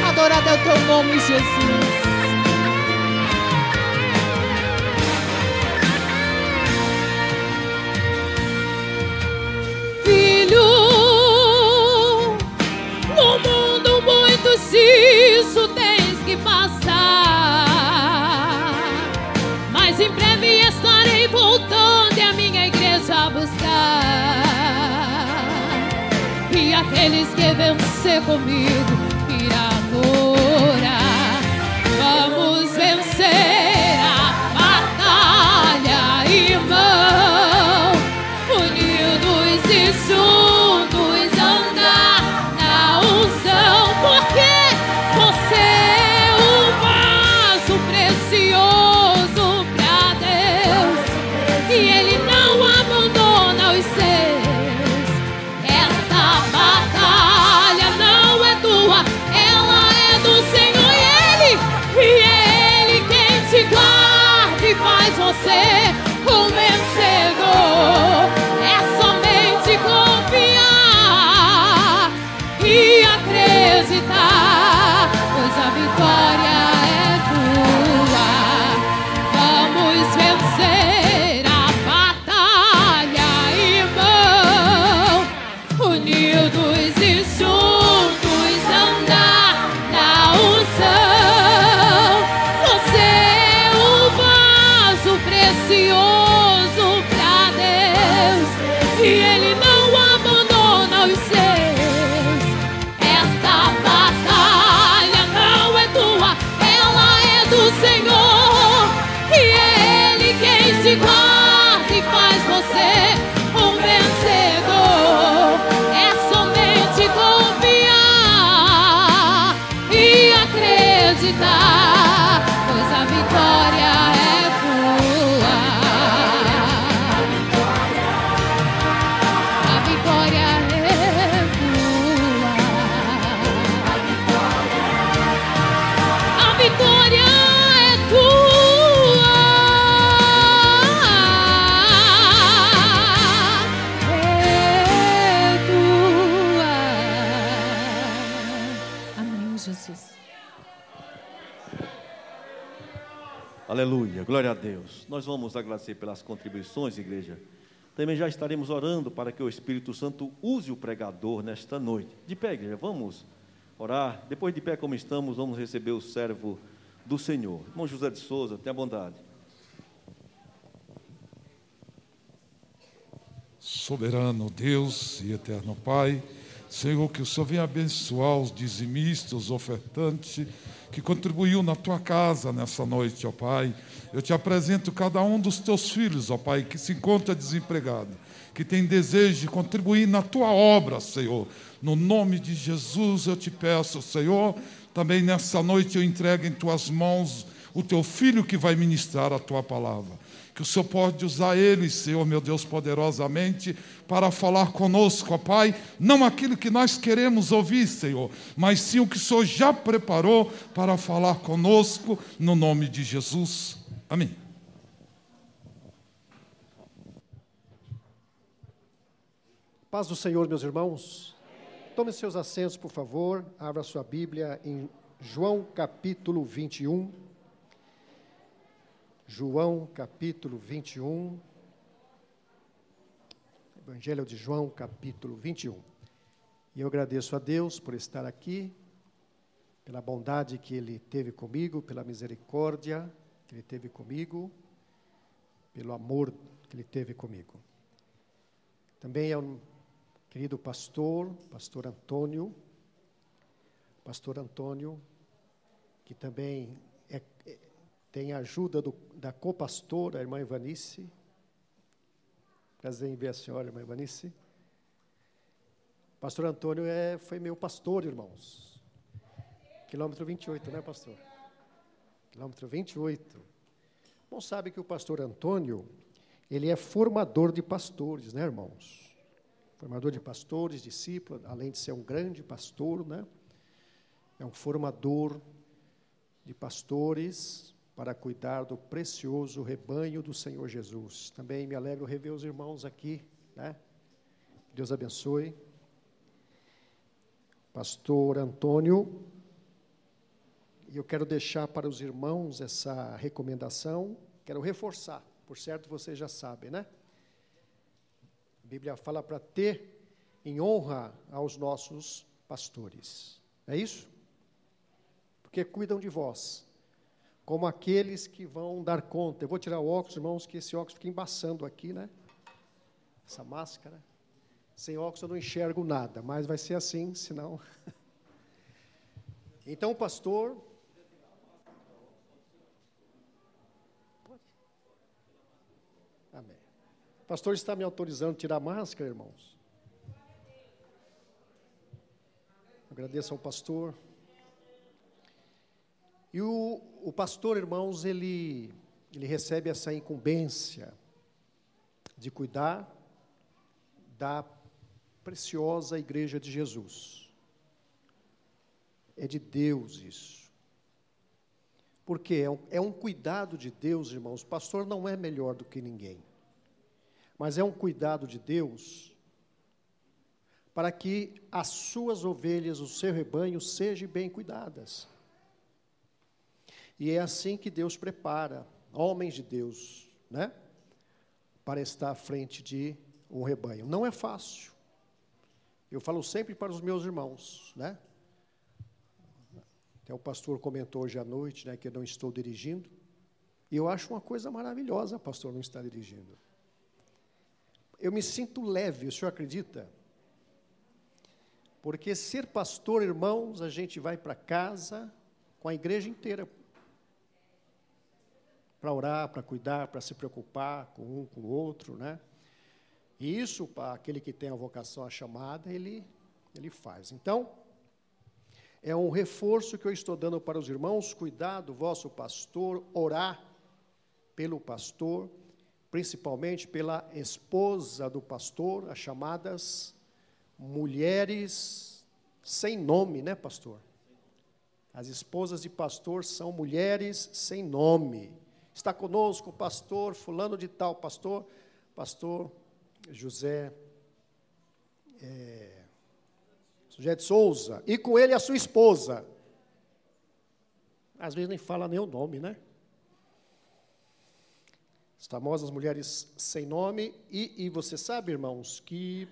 Adorado é o teu nome, Jesus. Vencer comigo Glória a Deus. Nós vamos agradecer pelas contribuições, igreja. Também já estaremos orando para que o Espírito Santo use o pregador nesta noite. De pé, igreja, vamos orar. Depois de pé, como estamos, vamos receber o servo do Senhor. Irmão José de Souza, tenha bondade. Soberano Deus e eterno Pai, Senhor, que o Senhor venha abençoar os dizimistas, os ofertantes, que contribuiu na tua casa nessa noite, ó Pai. Eu te apresento cada um dos teus filhos, ó Pai, que se encontra desempregado, que tem desejo de contribuir na tua obra, Senhor. No nome de Jesus eu te peço, Senhor, também nessa noite eu entrego em tuas mãos o teu filho que vai ministrar a tua palavra. Que o Senhor pode usar ele, Senhor, meu Deus, poderosamente, para falar conosco, ó Pai, não aquilo que nós queremos ouvir, Senhor, mas sim o que o Senhor já preparou para falar conosco, no nome de Jesus. Amém. Paz do Senhor, meus irmãos. Tome seus assentos, por favor. Abra sua Bíblia em João capítulo 21. João capítulo 21. Evangelho de João capítulo 21. E eu agradeço a Deus por estar aqui, pela bondade que Ele teve comigo, pela misericórdia que Ele teve comigo, pelo amor que Ele teve comigo. Também ao querido pastor, pastor Antônio, pastor Antônio, que também é, é, tem a ajuda do, da copastora, a irmã Ivanice. Prazer em ver a senhora, irmã Ivanice. Pastor Antônio é, foi meu pastor, irmãos. Quilômetro 28, né, pastor? Quilômetro 28. Bom, sabe que o pastor Antônio, ele é formador de pastores, né, irmãos? Formador de pastores, discípulo, além de ser um grande pastor, né? É um formador de pastores para cuidar do precioso rebanho do Senhor Jesus. Também me alegro rever os irmãos aqui, né? Deus abençoe. Pastor Antônio, e eu quero deixar para os irmãos essa recomendação, quero reforçar, por certo vocês já sabem, né? A Bíblia fala para ter em honra aos nossos pastores. É isso? Porque cuidam de vós, como aqueles que vão dar conta. Eu vou tirar o óculos, irmãos, que esse óculos fica embaçando aqui, né? Essa máscara. Sem óculos eu não enxergo nada, mas vai ser assim, senão. Então, pastor. Amém. O pastor está me autorizando a tirar a máscara, irmãos. Agradeço ao pastor. E o, o pastor, irmãos, ele, ele recebe essa incumbência de cuidar da preciosa igreja de Jesus. É de Deus isso. Porque é um, é um cuidado de Deus, irmãos. O pastor não é melhor do que ninguém. Mas é um cuidado de Deus para que as suas ovelhas, o seu rebanho, sejam bem cuidadas. E é assim que Deus prepara homens de Deus, né? Para estar à frente de um rebanho. Não é fácil. Eu falo sempre para os meus irmãos, né? Até o pastor comentou hoje à noite, né, que eu não estou dirigindo. E eu acho uma coisa maravilhosa, pastor, não estar dirigindo. Eu me sinto leve, o senhor acredita? Porque ser pastor, irmãos, a gente vai para casa com a igreja inteira para orar, para cuidar, para se preocupar com um, com o outro, né? E isso, para aquele que tem a vocação, a chamada, ele, ele faz. Então, é um reforço que eu estou dando para os irmãos, cuidar do vosso pastor, orar pelo pastor, principalmente pela esposa do pastor, as chamadas mulheres sem nome, né, pastor? As esposas de pastor são mulheres sem nome. Está conosco o pastor fulano de tal, pastor, pastor José é, Souza, e com ele a sua esposa. Às vezes nem fala nem o nome, né? As famosas mulheres sem nome, e, e você sabe, irmãos, que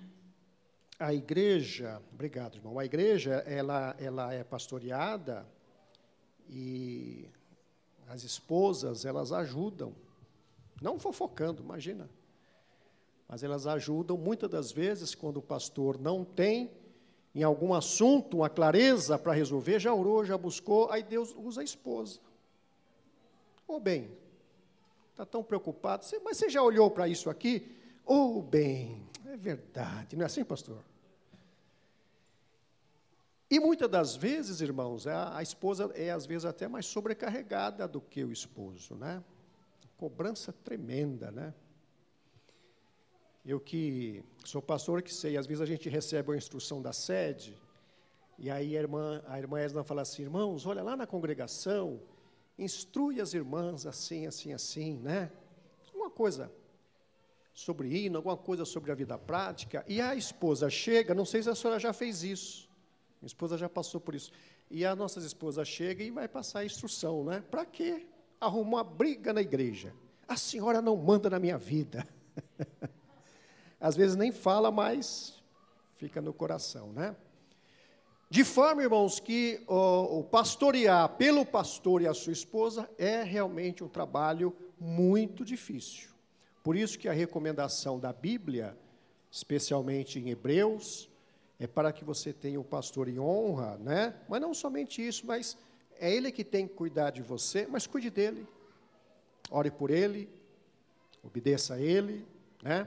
a igreja, obrigado, irmão, a igreja, ela, ela é pastoreada e as esposas, elas ajudam, não fofocando, imagina, mas elas ajudam muitas das vezes quando o pastor não tem em algum assunto uma clareza para resolver, já orou, já buscou, aí Deus usa a esposa. Ou bem, está tão preocupado, mas você já olhou para isso aqui? Oh, bem, é verdade, não é assim, pastor? E muitas das vezes, irmãos, a, a, esposa é às vezes até mais sobrecarregada do que o esposo, né? Cobrança tremenda, né? Eu que sou pastor que sei, às vezes a gente recebe a instrução da sede, e aí a irmã, a irmã Esna fala assim, irmãos, olha lá na congregação, instrui as irmãs assim, assim, assim, né? Uma coisa sobre hino, alguma coisa sobre a vida prática, e a esposa chega, não sei se a senhora já fez isso, minha esposa já passou por isso, e a nossa esposa chega e vai passar a instrução, né? Para quê? Arrumar uma briga na igreja. A senhora não manda na minha vida. às vezes nem fala, mas fica no coração, né? De forma, irmãos, que o, pastorear pelo pastor e a sua esposa é realmente um trabalho muito difícil. Por isso que a recomendação da Bíblia, especialmente em Hebreus, é para que você tenha o pastor em honra, né? Mas não somente isso, mas é ele que tem que cuidar de você, mas cuide dele. Ore por ele, obedeça a ele, né?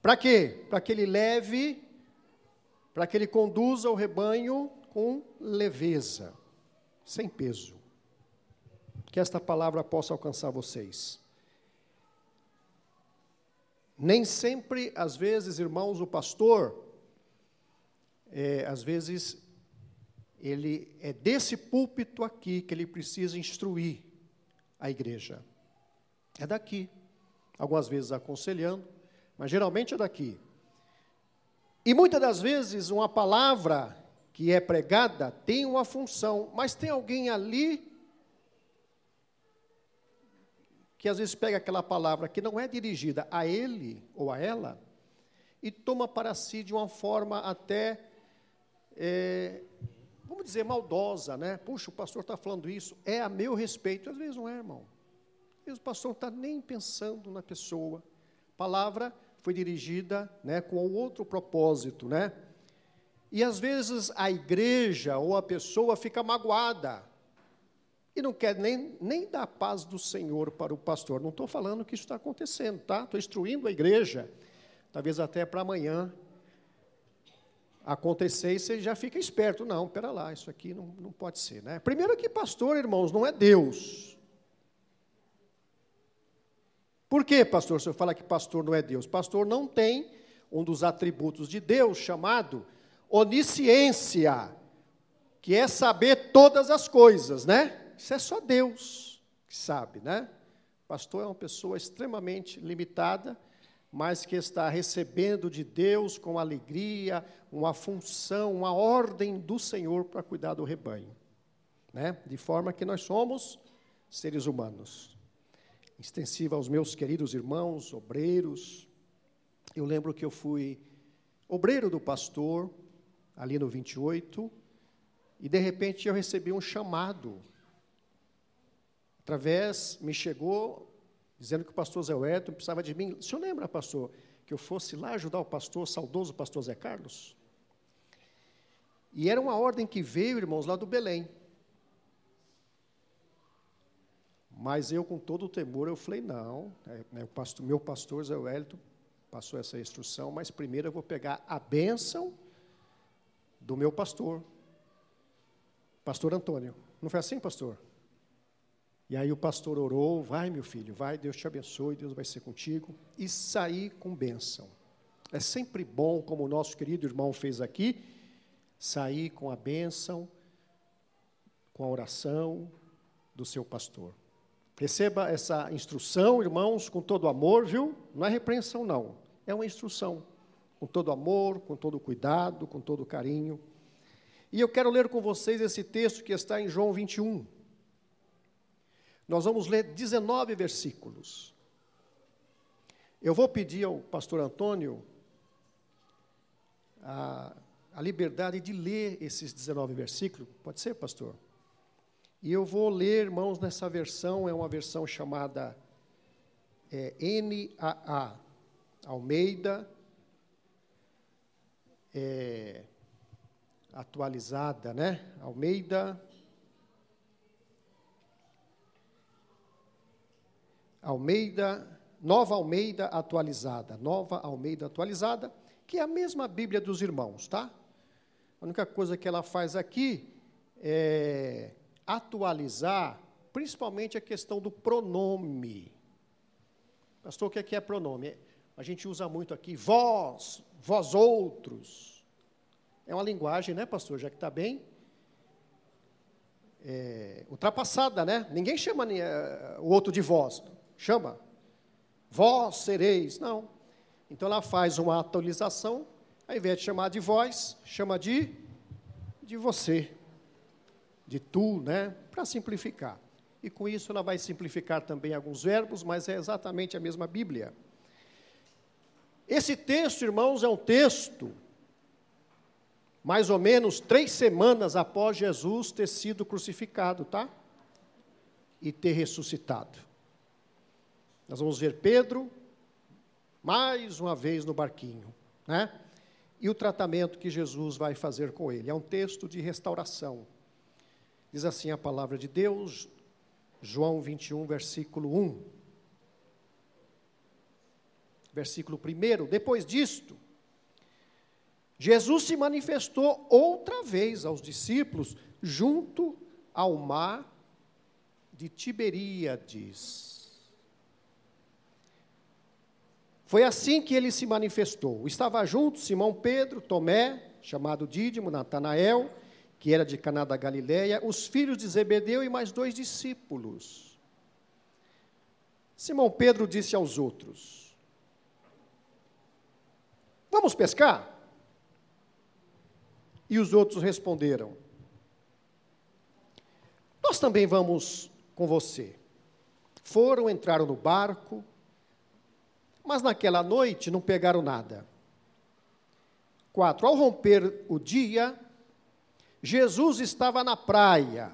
Para quê? Para que ele leve, para que ele conduza o rebanho com leveza, sem peso. Que esta palavra possa alcançar vocês. Nem sempre, às vezes, irmãos, o pastor, é, às vezes, ele é desse púlpito aqui que ele precisa instruir a igreja. É daqui. Algumas vezes aconselhando, mas geralmente é daqui. E muitas das vezes uma palavra que é pregada tem uma função, mas tem alguém ali que às vezes pega aquela palavra que não é dirigida a ele ou a ela e toma para si de uma forma até, é, vamos dizer, maldosa, né? Puxa, o pastor está falando isso, é a meu respeito. Às vezes não é, irmão. Às vezes o pastor não está nem pensando na pessoa. Palavra foi dirigida né, com outro propósito, né? E às vezes a igreja ou a pessoa fica magoada e não quer nem, nem dar a paz do Senhor para o pastor. Não estou falando que isso está acontecendo, tá? Estou instruindo a igreja, talvez até para amanhã acontecer e você já fica esperto. Não, pera lá, isso aqui não, não pode ser, né? Primeiro que pastor, irmãos, não é Deus. Por que, pastor, o senhor fala que pastor não é Deus? Pastor não tem um dos atributos de Deus chamado onisciência, que é saber todas as coisas, né? Isso é só Deus que sabe, né? Pastor é uma pessoa extremamente limitada, mas que está recebendo de Deus com alegria uma função, uma ordem do Senhor para cuidar do rebanho, né? De forma que nós somos seres humanos extensiva aos meus queridos irmãos, obreiros. Eu lembro que eu fui obreiro do pastor, ali no 28, e de repente eu recebi um chamado. Através, me chegou dizendo que o pastor Zé Wellington precisava de mim. O senhor lembra, pastor, que eu fosse lá ajudar o pastor, saudoso pastor Zé Carlos. E era uma ordem que veio, irmãos, lá do Belém. Mas eu, com todo o temor, eu falei, não, é, né, o pastor, meu pastor Zé Wellington passou essa instrução, mas primeiro eu vou pegar a bênção do meu pastor, pastor Antônio. Não foi assim, pastor? E aí o pastor orou, vai meu filho, vai, Deus te abençoe, Deus vai ser contigo, e sair com bênção. É sempre bom, como o nosso querido irmão fez aqui, sair com a bênção, com a oração do seu pastor. Receba essa instrução, irmãos, com todo amor, viu? Não é repreensão, não. É uma instrução. Com todo amor, com todo cuidado, com todo carinho. E eu quero ler com vocês esse texto que está em João 21. Nós vamos ler 19 versículos. Eu vou pedir ao pastor Antônio a, a liberdade de ler esses 19 versículos. Pode ser, pastor? E eu vou ler, irmãos, nessa versão, é uma versão chamada é, NAA, Almeida, é, atualizada, né? Almeida Almeida, Nova Almeida atualizada, Nova Almeida atualizada, que é a mesma Bíblia dos irmãos, tá? A única coisa que ela faz aqui é atualizar, principalmente a questão do pronome. Pastor, o que é, que é pronome? A gente usa muito aqui vós, vós outros. É uma linguagem, né, pastor? Já que está bem é, ultrapassada, né? Ninguém chama uh, o outro de vós. Chama. Vós sereis. Não. Então ela faz uma atualização, ao invés de chamar de vós, chama de de você, de tu, né? Para simplificar. E com isso ela vai simplificar também alguns verbos, mas é exatamente a mesma Bíblia. Esse texto, irmãos, é um texto mais ou menos três semanas após Jesus ter sido crucificado, tá? E ter ressuscitado. Nós vamos ver Pedro, mais uma vez no barquinho, né? E o tratamento que Jesus vai fazer com ele. É um texto de restauração. Diz assim a palavra de Deus, João 21, versículo 1. Versículo 1. Depois disto, Jesus se manifestou outra vez aos discípulos junto ao mar de Tiberíades. Foi assim que ele se manifestou. Estava junto Simão Pedro, Tomé, chamado Dídimo, Natanael, que era de Caná da Galileia, os filhos de Zebedeu e mais dois discípulos. Simão Pedro disse aos outros: Vamos pescar? E os outros responderam: Nós também vamos com você. Foram, entraram no barco, mas naquela noite não pegaram nada. Quatro, ao romper o dia, Jesus estava na praia,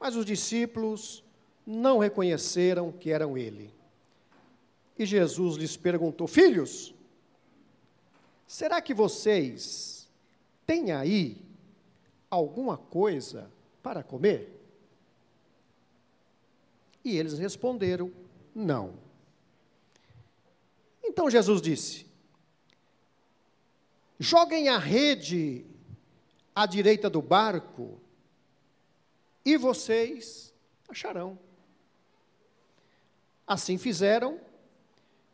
mas os discípulos não reconheceram que eram ele. E Jesus lhes perguntou: Filhos, será que vocês têm aí alguma coisa para comer? E eles responderam: Não. Então Jesus disse: Joguem a rede à direita do barco e vocês acharão. Assim fizeram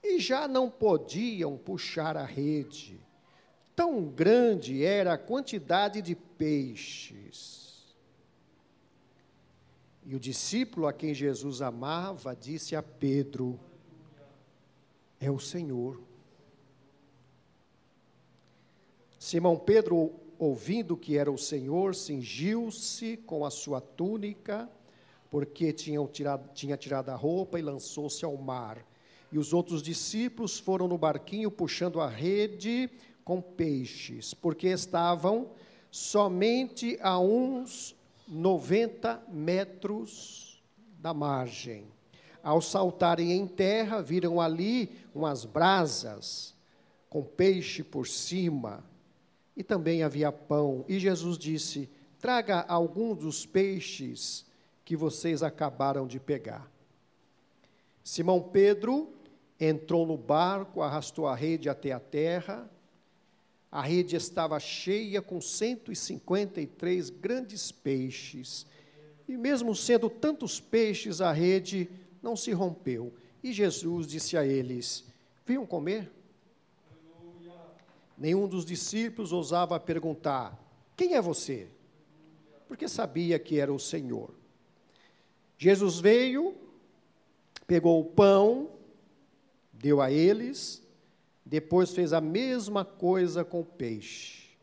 e já não podiam puxar a rede. Tão grande era a quantidade de peixes. E o discípulo a quem Jesus amava disse a Pedro: é o Senhor. Simão Pedro, ouvindo que era o Senhor, cingiu-se com a sua túnica, porque tinha tirado, tinha tirado a roupa e lançou-se ao mar. E os outros discípulos foram no barquinho puxando a rede com peixes, porque estavam somente a uns 90 metros da margem. ao saltarem em terra, viram ali umas brasas com peixe por cima, e também havia pão. E Jesus disse: Traga algum dos peixes que vocês acabaram de pegar. Simão Pedro entrou no barco, arrastou a rede até a terra. A rede estava cheia com 153 grandes peixes. E mesmo sendo tantos peixes, a rede não se rompeu. E Jesus disse a eles: Venham comer. Nenhum dos discípulos ousava perguntar: Quem é você? Porque sabia que era o Senhor. Jesus veio, pegou o pão, deu a eles, depois fez a mesma coisa com o peixe.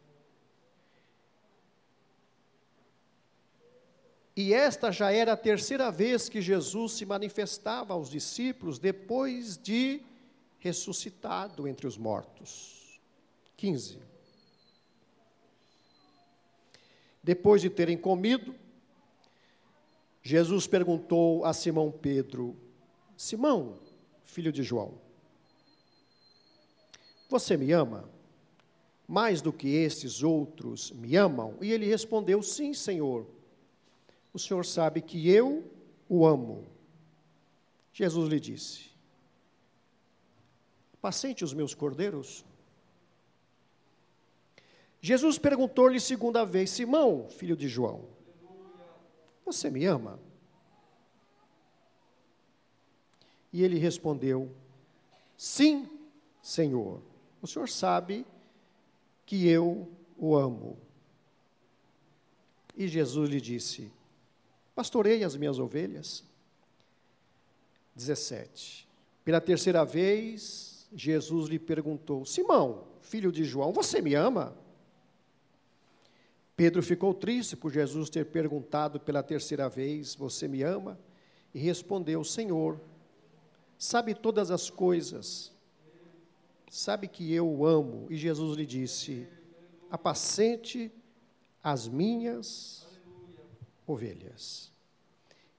E esta já era a terceira vez que Jesus se manifestava aos discípulos depois de ressuscitado entre os mortos. 15. Depois de terem comido, Jesus perguntou a Simão Pedro: Simão, filho de João, você me ama? Mais do que estes outros me amam? E ele respondeu: Sim, Senhor. O Senhor sabe que eu o amo. Jesus lhe disse: Paciente os meus cordeiros. Jesus perguntou-lhe segunda vez: Simão, filho de João, você me ama? E ele respondeu: Sim, Senhor. O Senhor sabe que eu o amo. E Jesus lhe disse: Pastorei as minhas ovelhas. 17. Pela terceira vez, Jesus lhe perguntou: Simão, filho de João, você me ama? Pedro ficou triste por Jesus ter perguntado pela terceira vez: Você me ama? E respondeu: Senhor, sabe todas as coisas, sabe que eu o amo. E Jesus lhe disse: Apacente as minhas ovelhas.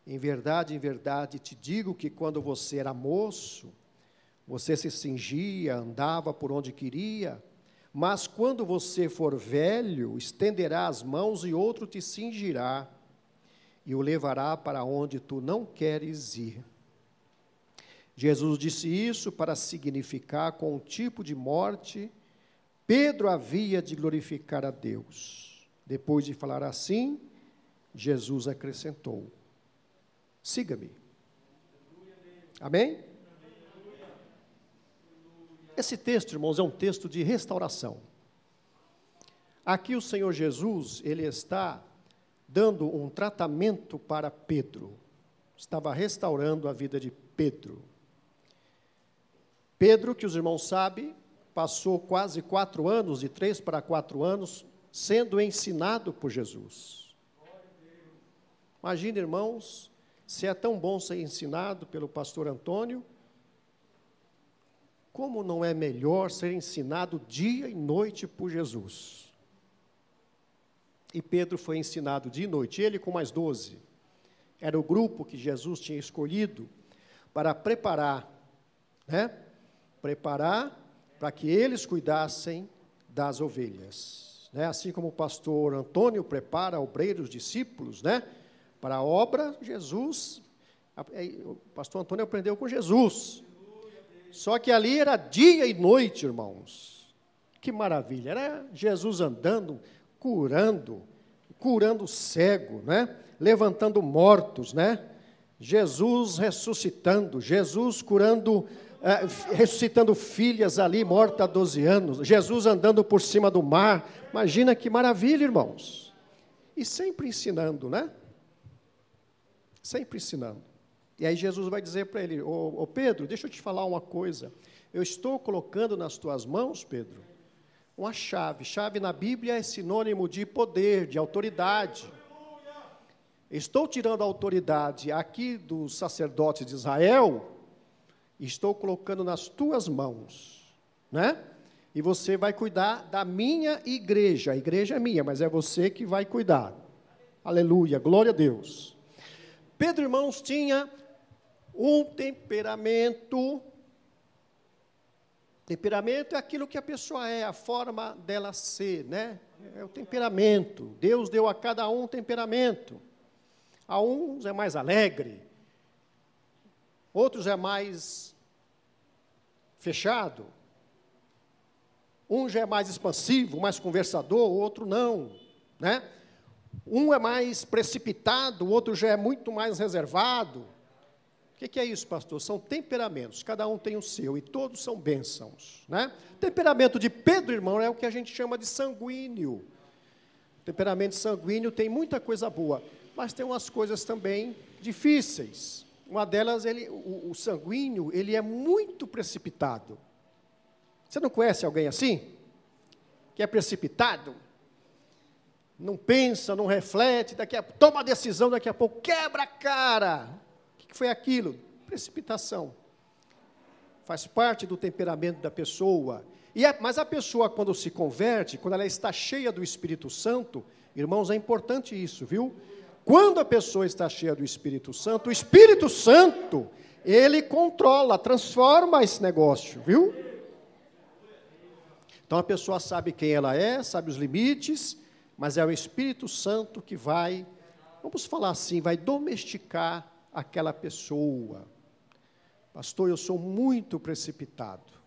Em verdade, em verdade te digo que quando você era moço, você se cingia, andava por onde queria, mas quando você for velho, estenderá as mãos e outro te cingirá e o levará para onde tu não queres ir. Jesus disse isso para significar com o tipo de morte Pedro havia de glorificar a Deus. Depois de falar assim, Jesus acrescentou: Siga-me. Amém? Esse texto, irmãos, é um texto de restauração. Aqui o Senhor Jesus, ele está dando um tratamento para Pedro. Estava restaurando a vida de Pedro. Pedro, que os irmãos sabem, passou quase quatro anos, de três para quatro anos, sendo ensinado por Jesus. Imagina, irmãos, se é tão bom ser ensinado pelo pastor Antônio, como não é melhor ser ensinado dia e noite por Jesus? E Pedro foi ensinado dia e noite, ele com mais doze. Era o grupo que Jesus tinha escolhido para preparar, né? Preparar para que eles cuidassem das ovelhas. Né? Assim como o pastor Antônio prepara obreiros discípulos, né? Para a obra, Jesus, o pastor Antônio aprendeu com Jesus. Só que ali era dia e noite, irmãos. Que maravilha! Era Jesus andando, curando, curando cego, né? Levantando mortos, né? Jesus ressuscitando, Jesus curando, eh, ressuscitando filhas ali mortas há 12 anos, Jesus andando por cima do mar. Imagina que maravilha, irmãos. E sempre ensinando, né? Sempre ensinando. E aí Jesus vai dizer para ele: ô, ô Pedro, deixa eu te falar uma coisa. Eu estou colocando nas tuas mãos, Pedro, uma chave. Chave na Bíblia é sinônimo de poder, de autoridade. Estou tirando a autoridade aqui dos sacerdotes de Israel, estou colocando nas tuas mãos, né? E você vai cuidar da minha igreja. A igreja é minha, mas é você que vai cuidar. Aleluia, glória a Deus. Pedro, irmãos, tinha Um temperamento. Temperamento é aquilo que a pessoa é, a forma dela ser, né? É o temperamento. Deus deu a cada um um temperamento. A uns é mais alegre, outros é mais fechado, um já é mais expansivo, mais conversador, o outro não, né? Um é mais precipitado, o outro já é muito mais reservado. Que, que é isso, pastor? São temperamentos, cada um tem o seu e todos são bênçãos. Né? Temperamento de Pedro, irmão, é o que a gente chama de sanguíneo. Temperamento sanguíneo tem muita coisa boa, mas tem umas coisas também difíceis. Uma delas, ele, o, o sanguíneo, ele é muito precipitado. Você não conhece alguém assim? Que é precipitado? Não pensa, não reflete, daqui a, toma a decisão, daqui a pouco quebra a cara. Que foi aquilo? Precipitação. Faz parte do temperamento da pessoa. E é, mas a pessoa, quando se converte, quando ela está cheia do Espírito Santo, irmãos, é importante isso, viu? Quando a pessoa está cheia do Espírito Santo, o Espírito Santo, ele controla, transforma esse negócio, viu? Então a pessoa sabe quem ela é, sabe os limites, mas é o Espírito Santo que vai, vamos falar assim, vai domesticar aquela pessoa. Pastor, eu sou muito precipitado.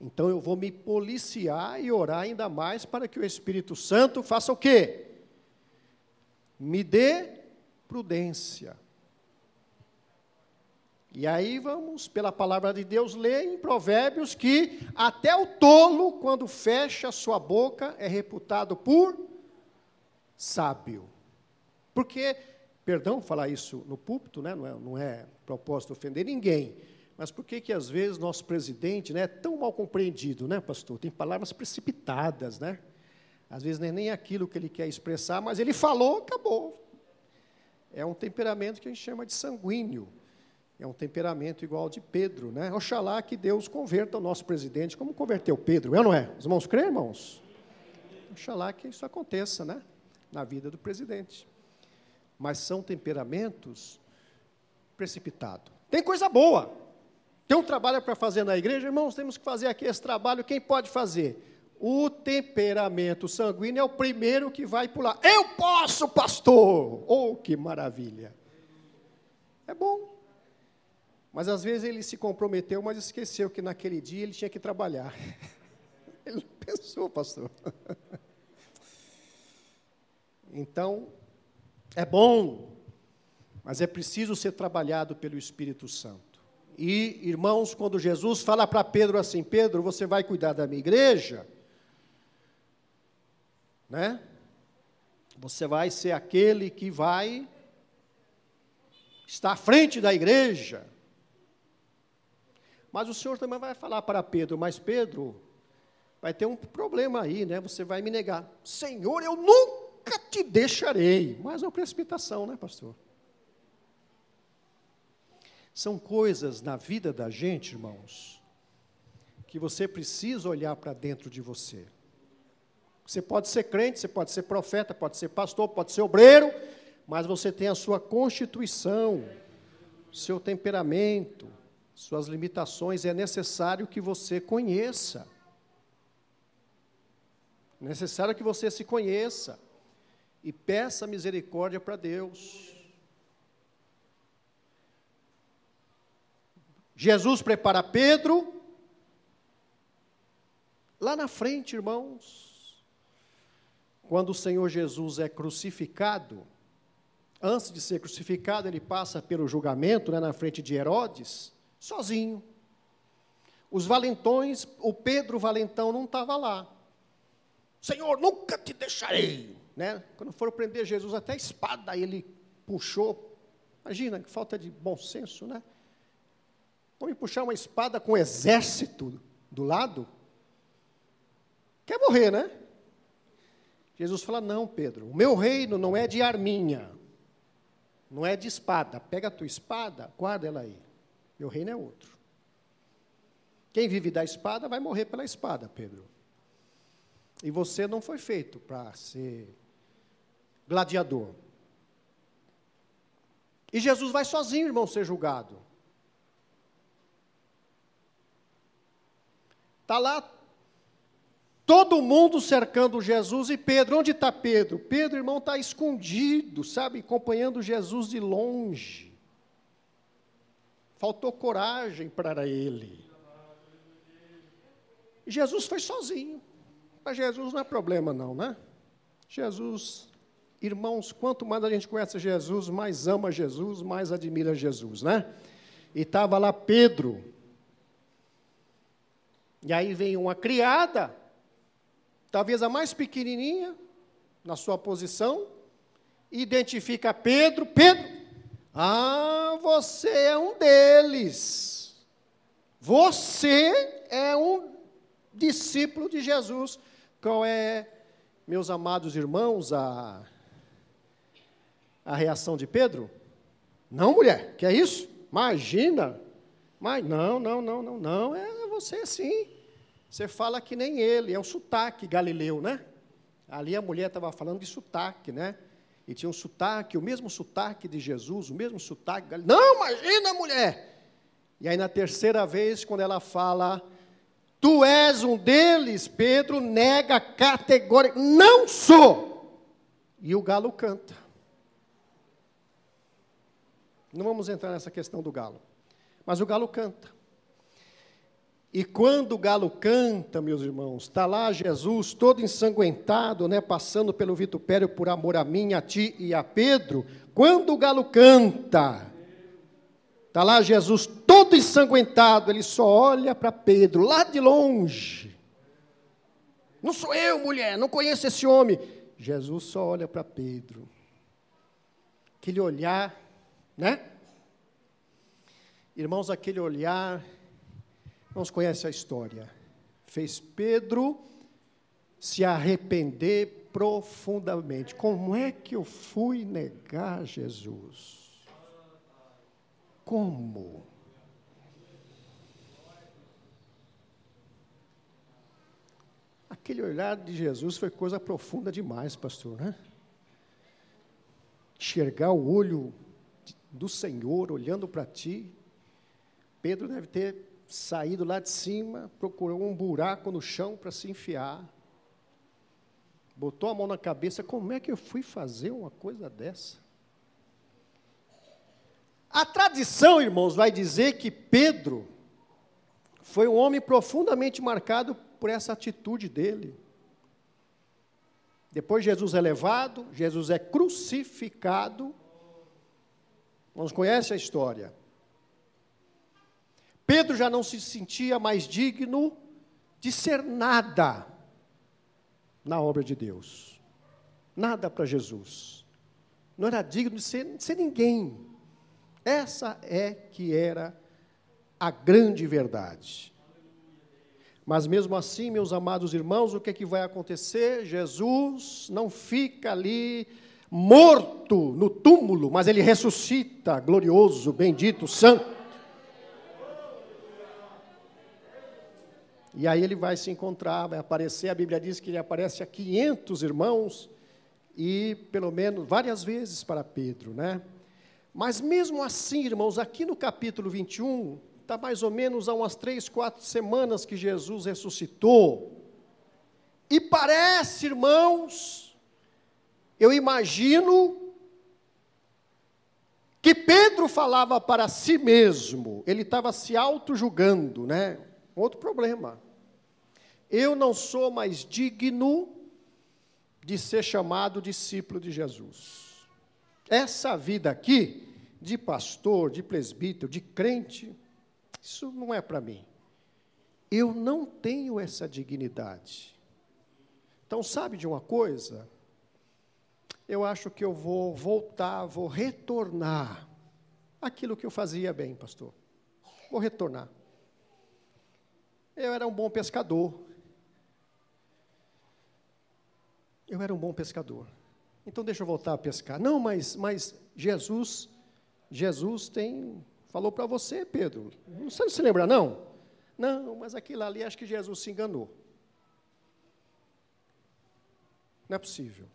Então eu vou me policiar e orar ainda mais para que o Espírito Santo faça o quê? Me dê prudência. E aí vamos, pela palavra de Deus, ler em Provérbios que até o tolo, quando fecha sua boca, é reputado por sábio. Porque, perdão falar isso no púlpito, né? não, é, não é propósito ofender ninguém, mas por que que às vezes nosso presidente né, é tão mal compreendido, né, pastor? Tem palavras precipitadas, né? Às vezes não é nem aquilo que ele quer expressar, mas ele falou, acabou. É um temperamento que a gente chama de sanguíneo. É um temperamento igual de Pedro, né? Oxalá que Deus converta o nosso presidente como converteu Pedro, é ou não é? Os irmãos creem, irmãos? Oxalá que isso aconteça, né? Na vida do presidente. Mas são temperamentos precipitados. Tem coisa boa. Tem um trabalho para fazer na igreja, irmãos, temos que fazer aqui esse trabalho. Quem pode fazer? O temperamento sanguíneo é o primeiro que vai pular. Eu posso, pastor! Oh, que maravilha! É bom. Mas às vezes ele se comprometeu, mas esqueceu que naquele dia ele tinha que trabalhar. Ele pensou, pastor. Então, é bom, mas é preciso ser trabalhado pelo Espírito Santo. E, irmãos, quando Jesus fala para Pedro assim: Pedro, você vai cuidar da minha igreja, né? Você vai ser aquele que vai estar à frente da igreja. Mas o Senhor também vai falar para Pedro, mas Pedro, vai ter um problema aí, né? Você vai me negar. Senhor, eu nunca te deixarei. Mas é uma precipitação, né, pastor? São coisas na vida da gente, irmãos, que você precisa olhar para dentro de você. Você pode ser crente, você pode ser profeta, pode ser pastor, pode ser obreiro, mas você tem a sua constituição, seu temperamento, suas limitações, é necessário que você conheça. É necessário que você se conheça e peça misericórdia para Deus. Jesus prepara Pedro. Lá na frente, irmãos, quando o Senhor Jesus é crucificado, antes de ser crucificado, ele passa pelo julgamento né, na frente de Herodes sozinho. Os valentões, o Pedro Valentão não estava lá. Senhor, nunca te deixarei. Né? Quando foram prender Jesus, até a espada ele puxou. Imagina, que falta de bom senso, né? Vamos puxar uma espada com um exército do lado? Quer morrer, né? Jesus fala: Não, Pedro, o meu reino não é de arminha, não é de espada. Pega a tua espada, guarda ela aí. Meu reino é outro. Quem vive da espada vai morrer pela espada, Pedro. E você não foi feito para ser gladiador. E Jesus vai sozinho, irmão, ser julgado. Está lá todo mundo cercando Jesus e Pedro. Onde está Pedro? Pedro, irmão, está escondido, sabe, acompanhando Jesus de longe. Faltou coragem para ele. Jesus foi sozinho. Para Jesus não é problema, não, né? Jesus, irmãos, quanto mais a gente conhece Jesus, mais ama Jesus, mais admira Jesus, né? E estava lá Pedro. E aí vem uma criada, talvez a mais pequenininha, na sua posição, identifica Pedro. Pedro, ah, você é um deles. Você é um discípulo de Jesus. Qual é, meus amados irmãos, a, a reação de Pedro? Não, mulher, que é isso? Imagina. Mas não, não, não, não, não, é você sim. Você fala que nem ele, é o sotaque galileu, né? Ali a mulher estava falando de sotaque, né? E tinha um sotaque, o mesmo sotaque de Jesus, o mesmo sotaque galileu. Não, imagina, mulher! E aí na terceira vez, quando ela fala, tu és um deles, Pedro nega categoricamente, não sou! E o galo canta. Não vamos entrar nessa questão do galo. Mas o galo canta. E quando o galo canta, meus irmãos, está lá Jesus todo ensanguentado, né, passando pelo vitupério por amor a mim, a ti e a Pedro. Quando o galo canta, está lá Jesus todo ensanguentado, ele só olha para Pedro, lá de longe. Não sou eu, mulher, não conheço esse homem. Jesus só olha para Pedro. Aquele olhar, né? Irmãos, aquele olhar Irmãos, conhece a história. Fez Pedro se arrepender profundamente. Como é que eu fui negar Jesus? Como? Aquele olhar de Jesus foi coisa profunda demais, pastor, né? Enxergar o olho do Senhor olhando para ti. Pedro deve ter saído lá de cima, procurou um buraco no chão para se enfiar. Botou a mão na cabeça, como é que eu fui fazer uma coisa dessa? A tradição, irmãos, vai dizer que Pedro foi um homem profundamente marcado por essa atitude dele. Depois Jesus é levado, Jesus é crucificado. Nós conhece a história. Pedro já não se sentia mais digno de ser nada na obra de Deus. Nada para Jesus. Não era digno de ser, de ser ninguém. Essa é que era a grande verdade. Mas mesmo assim, meus amados irmãos, o que, é que vai acontecer? Jesus não fica ali morto no túmulo, mas ele ressuscita, glorioso, bendito, santo. E aí ele vai se encontrar, vai aparecer, a Bíblia diz que ele aparece a 500 irmãos e pelo menos várias vezes para Pedro, né? Mas mesmo assim, irmãos, aqui no capítulo 21, está mais ou menos há umas três, quatro semanas que Jesus ressuscitou. E parece, irmãos, eu imagino que Pedro falava para si mesmo, ele estava se auto-julgando, né? Outro problema. Eu não sou mais digno de ser chamado discípulo de Jesus. Essa vida aqui, de pastor, de presbítero, de crente, isso não é para mim. Eu não tenho essa dignidade. Então, sabe de uma coisa? Eu acho que eu vou voltar, vou retornar aquilo que eu fazia bem, pastor. Vou retornar. Eu era um bom pescador. Eu era um bom pescador. Então deixa eu voltar a pescar. Não, mas, mas Jesus, Jesus tem, falou para você, Pedro. Não se lembra, não? Não, mas aquilo ali acho que Jesus se enganou. Não é possível.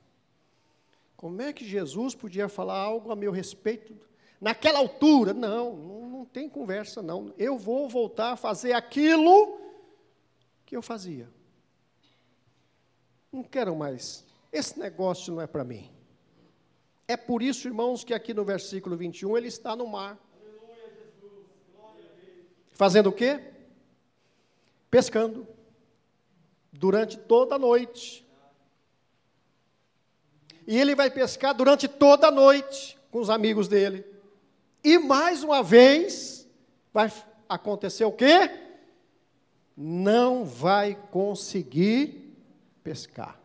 Como é que Jesus podia falar algo a meu respeito? naquela altura. Não, não, não tem conversa, não. Eu vou voltar a fazer aquilo que eu fazia. Não quero mais. Esse negócio não é para mim. É por isso, irmãos, que aqui no versículo 21 ele está no mar. Fazendo o quê? Pescando. Durante toda a noite. E ele vai pescar durante toda a noite com os amigos dele. E mais uma vez vai acontecer o quê? Não vai conseguir pescar.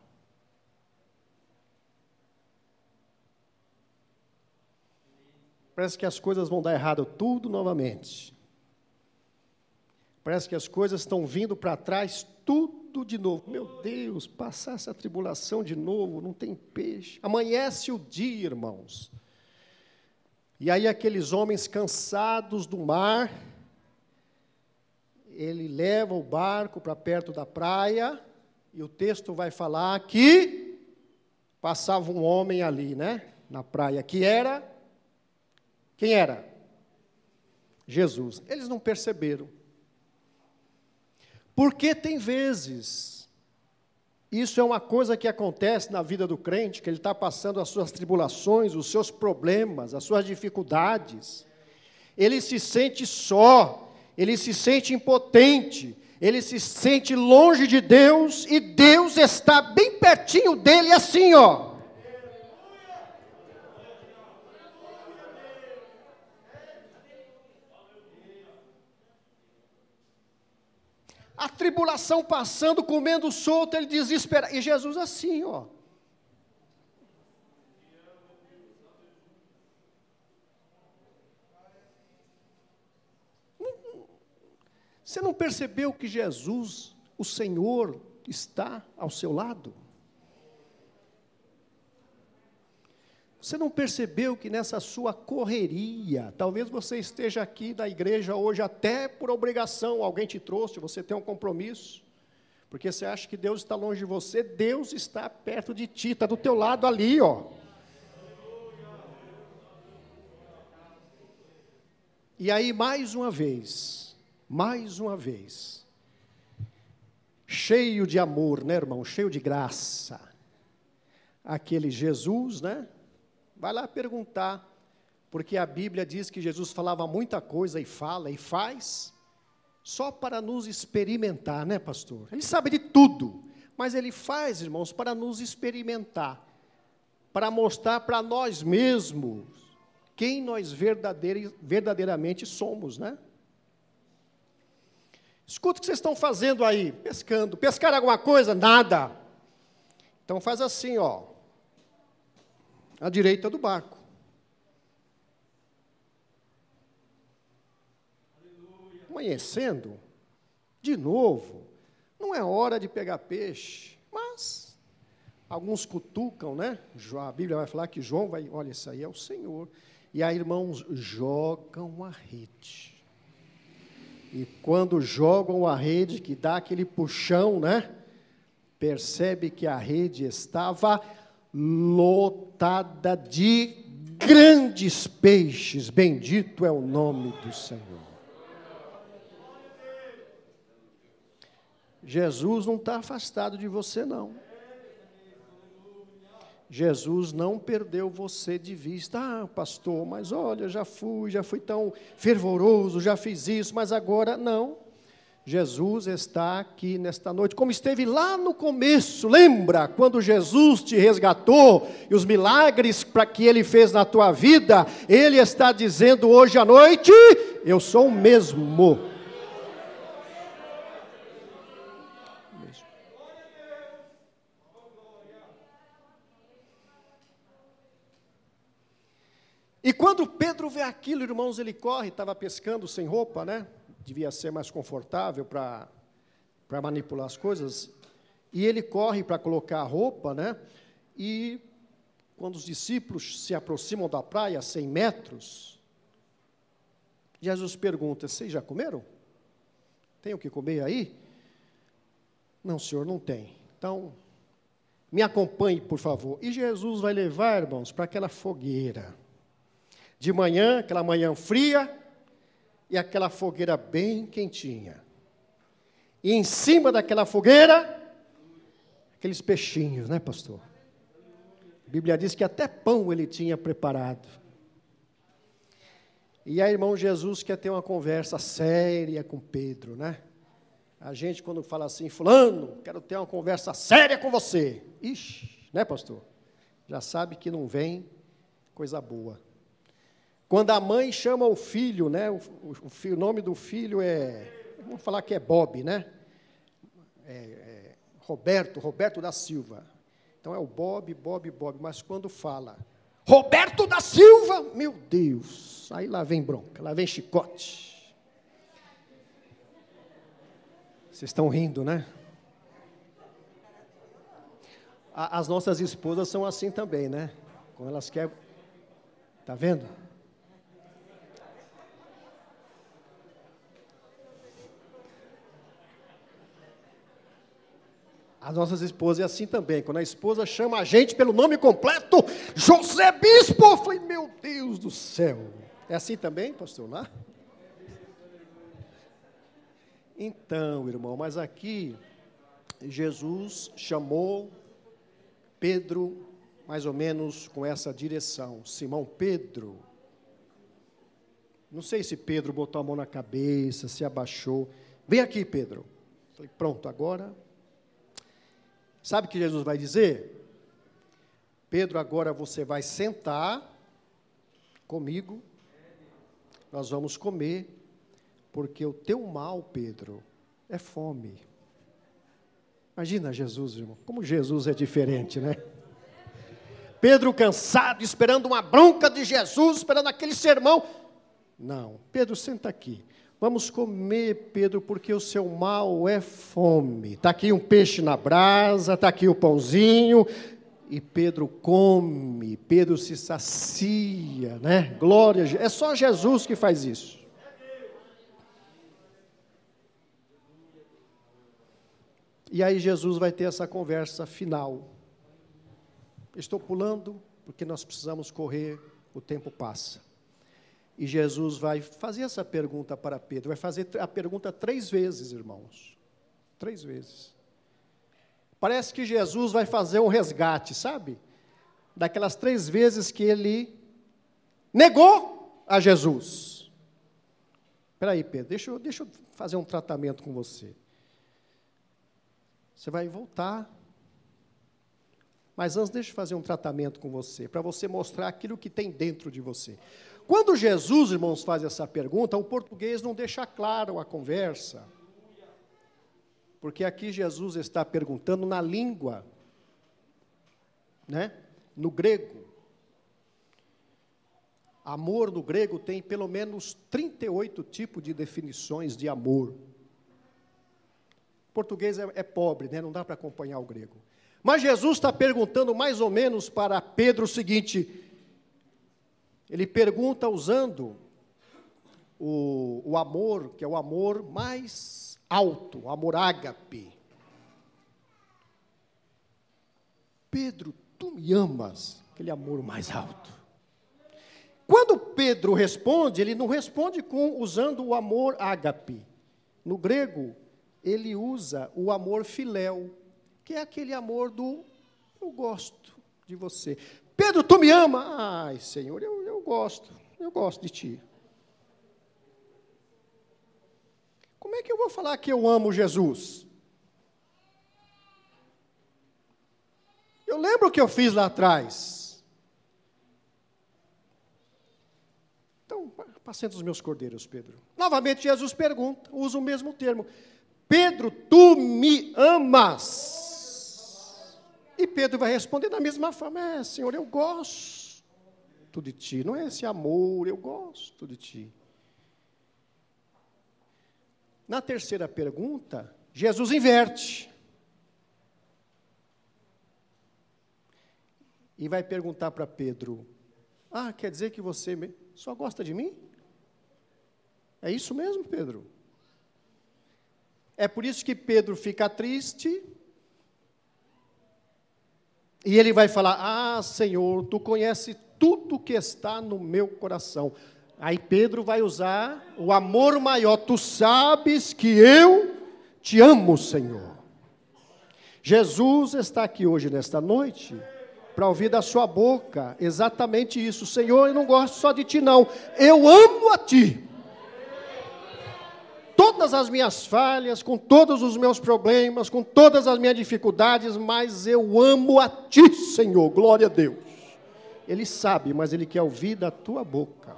Parece que as coisas vão dar errado tudo novamente. Parece que as coisas estão vindo para trás tudo de novo. Meu Deus, passar essa tribulação de novo, não tem peixe. Amanhece o dia, irmãos. E aí aqueles homens cansados do mar, ele leva o barco para perto da praia, e o texto vai falar que passava um homem ali, né, na praia, que era quem era? Jesus. Eles não perceberam. Porque tem vezes, isso é uma coisa que acontece na vida do crente, que ele está passando as suas tribulações, os seus problemas, as suas dificuldades. Ele se sente só, ele se sente impotente, ele se sente longe de Deus e Deus está bem pertinho dele, assim, ó. A tribulação passando, comendo solto, ele desespera. E Jesus assim, ó. Você não percebeu que Jesus, o Senhor, está ao seu lado? Você não percebeu que nessa sua correria, talvez você esteja aqui da igreja hoje até por obrigação, alguém te trouxe, você tem um compromisso, porque você acha que Deus está longe de você, Deus está perto de ti, está do teu lado ali, ó. E aí, mais uma vez, mais uma vez, cheio de amor, né, irmão? Cheio de graça. Aquele Jesus, né? Vai lá perguntar, porque a Bíblia diz que Jesus falava muita coisa e fala e faz, só para nos experimentar, né, pastor? Ele sabe de tudo, mas ele faz, irmãos, para nos experimentar, para mostrar para nós mesmos quem nós verdadeiramente somos, né? Escuta o que vocês estão fazendo aí, pescando. Pescar alguma coisa? Nada. Então faz assim, ó à direita do barco. Amanhecendo, de novo, não é hora de pegar peixe, mas alguns cutucam, né? A Bíblia vai falar que João vai, olha, isso aí é o Senhor. E aí, irmãos, jogam a rede. E quando jogam a rede, que dá aquele puxão, né? Percebe que a rede estava lotada de grandes peixes. Bendito é o nome do Senhor. Jesus não está afastado de você, não. Jesus não perdeu você de vista. Ah, pastor, mas olha, já fui, já fui tão fervoroso, já fiz isso, mas agora não. Jesus está aqui nesta noite, como esteve lá no começo. Lembra quando Jesus te resgatou e os milagres para que ele fez na tua vida? Ele está dizendo hoje à noite: Eu sou o mesmo. E quando Pedro vê aquilo, irmãos, ele corre, estava pescando sem roupa, né? Devia ser mais confortável para manipular as coisas, e ele corre para colocar a roupa, né? E quando os discípulos se aproximam da praia, 100 metros, Jesus pergunta: Vocês já comeram? Tem o que comer aí? Não, senhor, não tem. Então, me acompanhe, por favor. E Jesus vai levar, irmãos, para aquela fogueira. De manhã, aquela manhã fria e aquela fogueira bem quentinha. E em cima daquela fogueira, aqueles peixinhos, né, pastor? A Bíblia diz que até pão ele tinha preparado. E aí, irmão Jesus quer ter uma conversa séria com Pedro, né? A gente, quando fala assim, Fulano, quero ter uma conversa séria com você. Ixi, né, pastor? Já sabe que não vem coisa boa. Quando a mãe chama o filho, né? O, o, o nome do filho é. Vamos falar que é Bob, né? É, é, Roberto, Roberto da Silva. Então é o Bob, Bob, Bob. Mas quando fala Roberto da Silva, meu Deus, aí lá vem bronca, lá vem chicote. Vocês estão rindo, né? As nossas esposas são assim também, né? Quando elas querem. Está vendo? As nossas esposas é assim também. Quando a esposa chama a gente pelo nome completo, José Bispo, eu falei, meu Deus do céu. É assim também, pastor lá? Então, irmão, mas aqui Jesus chamou Pedro mais ou menos com essa direção. Simão Pedro. Não sei se Pedro botou a mão na cabeça, se abaixou. Vem aqui, Pedro. Falei, pronto, agora Sabe o que Jesus vai dizer? Pedro, agora você vai sentar comigo, nós vamos comer, porque o teu mal, Pedro, é fome. Imagina Jesus, irmão, como Jesus é diferente, né? Pedro cansado, esperando uma bronca de Jesus, esperando aquele sermão. Não, Pedro, senta aqui. Vamos comer, Pedro, porque o seu mal é fome. Está aqui um peixe na brasa, está aqui o pãozinho. E Pedro come, Pedro se sacia, né? Glória, é só Jesus que faz isso. E aí Jesus vai ter essa conversa final. Estou pulando porque nós precisamos correr, o tempo passa. E Jesus vai fazer essa pergunta para Pedro, vai fazer a pergunta três vezes, irmãos. Três vezes. Parece que Jesus vai fazer um resgate, sabe? Daquelas três vezes que ele negou a Jesus. Espera aí, Pedro, deixa eu, deixa eu fazer um tratamento com você. Você vai voltar. Mas antes, deixa eu fazer um tratamento com você, para você mostrar aquilo que tem dentro de você. Quando Jesus, irmãos, faz essa pergunta, o português não deixa claro a conversa. Porque aqui Jesus está perguntando na língua, né? No grego. Amor no grego tem pelo menos 38 tipos de definições de amor. O português é, é pobre, né? não dá para acompanhar o grego. Mas Jesus está perguntando mais ou menos para Pedro o seguinte: ele pergunta usando o, o amor, que é o amor mais alto, o amor ágape. Pedro, tu me amas, aquele amor mais alto. Quando Pedro responde, ele não responde com usando o amor ágape. No grego, ele usa o amor filéu, que é aquele amor do eu gosto de você. Pedro, tu me ama? Ai, Senhor, eu, eu gosto, eu gosto de ti. Como é que eu vou falar que eu amo Jesus? Eu lembro o que eu fiz lá atrás. Então, apacenta os meus cordeiros, Pedro. Novamente, Jesus pergunta, usa o mesmo termo. Pedro, tu me amas? E Pedro vai responder da mesma forma: É, Senhor, eu gosto de ti. Não é esse amor, eu gosto de ti. Na terceira pergunta, Jesus inverte. E vai perguntar para Pedro: Ah, quer dizer que você só gosta de mim? É isso mesmo, Pedro? É por isso que Pedro fica triste e ele vai falar: Ah, Senhor, tu conhece tudo que está no meu coração. Aí Pedro vai usar o amor maior. Tu sabes que eu te amo, Senhor. Jesus está aqui hoje, nesta noite, para ouvir da sua boca exatamente isso. Senhor, eu não gosto só de ti, não. Eu amo a ti. Todas as minhas falhas, com todos os meus problemas, com todas as minhas dificuldades, mas eu amo a ti, Senhor. Glória a Deus. Ele sabe, mas ele quer ouvir da tua boca.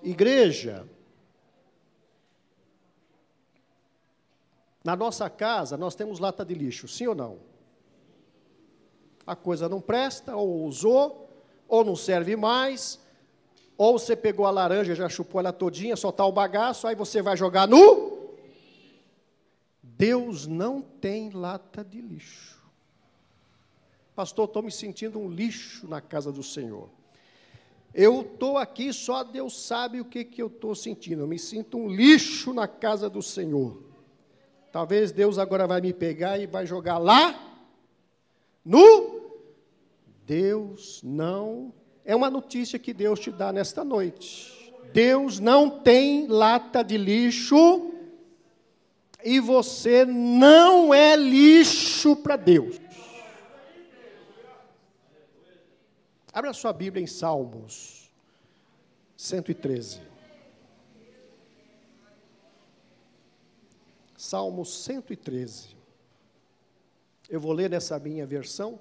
Igreja, Na nossa casa, nós temos lata de lixo, sim ou não? A coisa não presta, ou usou, ou não serve mais, ou você pegou a laranja, já chupou ela todinha, só está o bagaço, aí você vai jogar no. Deus não tem lata de lixo. Pastor, estou me sentindo um lixo na casa do Senhor. Eu estou aqui, só Deus sabe o que, que eu estou sentindo. Eu me sinto um lixo na casa do Senhor. Talvez Deus agora vai me pegar e vai jogar lá no Deus não é uma notícia que Deus te dá nesta noite. Deus não tem lata de lixo e você não é lixo para Deus. Abra sua Bíblia em Salmos 113. Salmo 113. Eu vou ler nessa minha versão.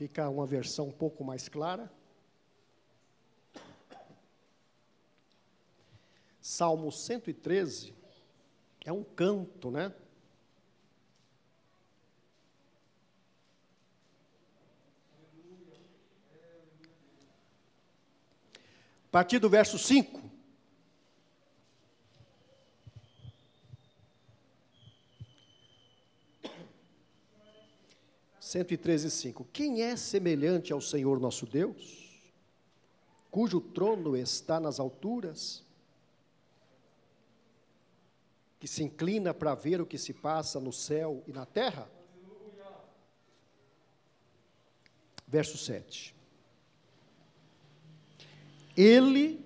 Fica uma versão um pouco mais clara. Salmo 113 é um canto, né? A partir do verso 5. 113,5. Quem é semelhante ao Senhor nosso Deus, cujo trono está nas alturas, que se inclina para ver o que se passa no céu e na terra? Verso 7. Ele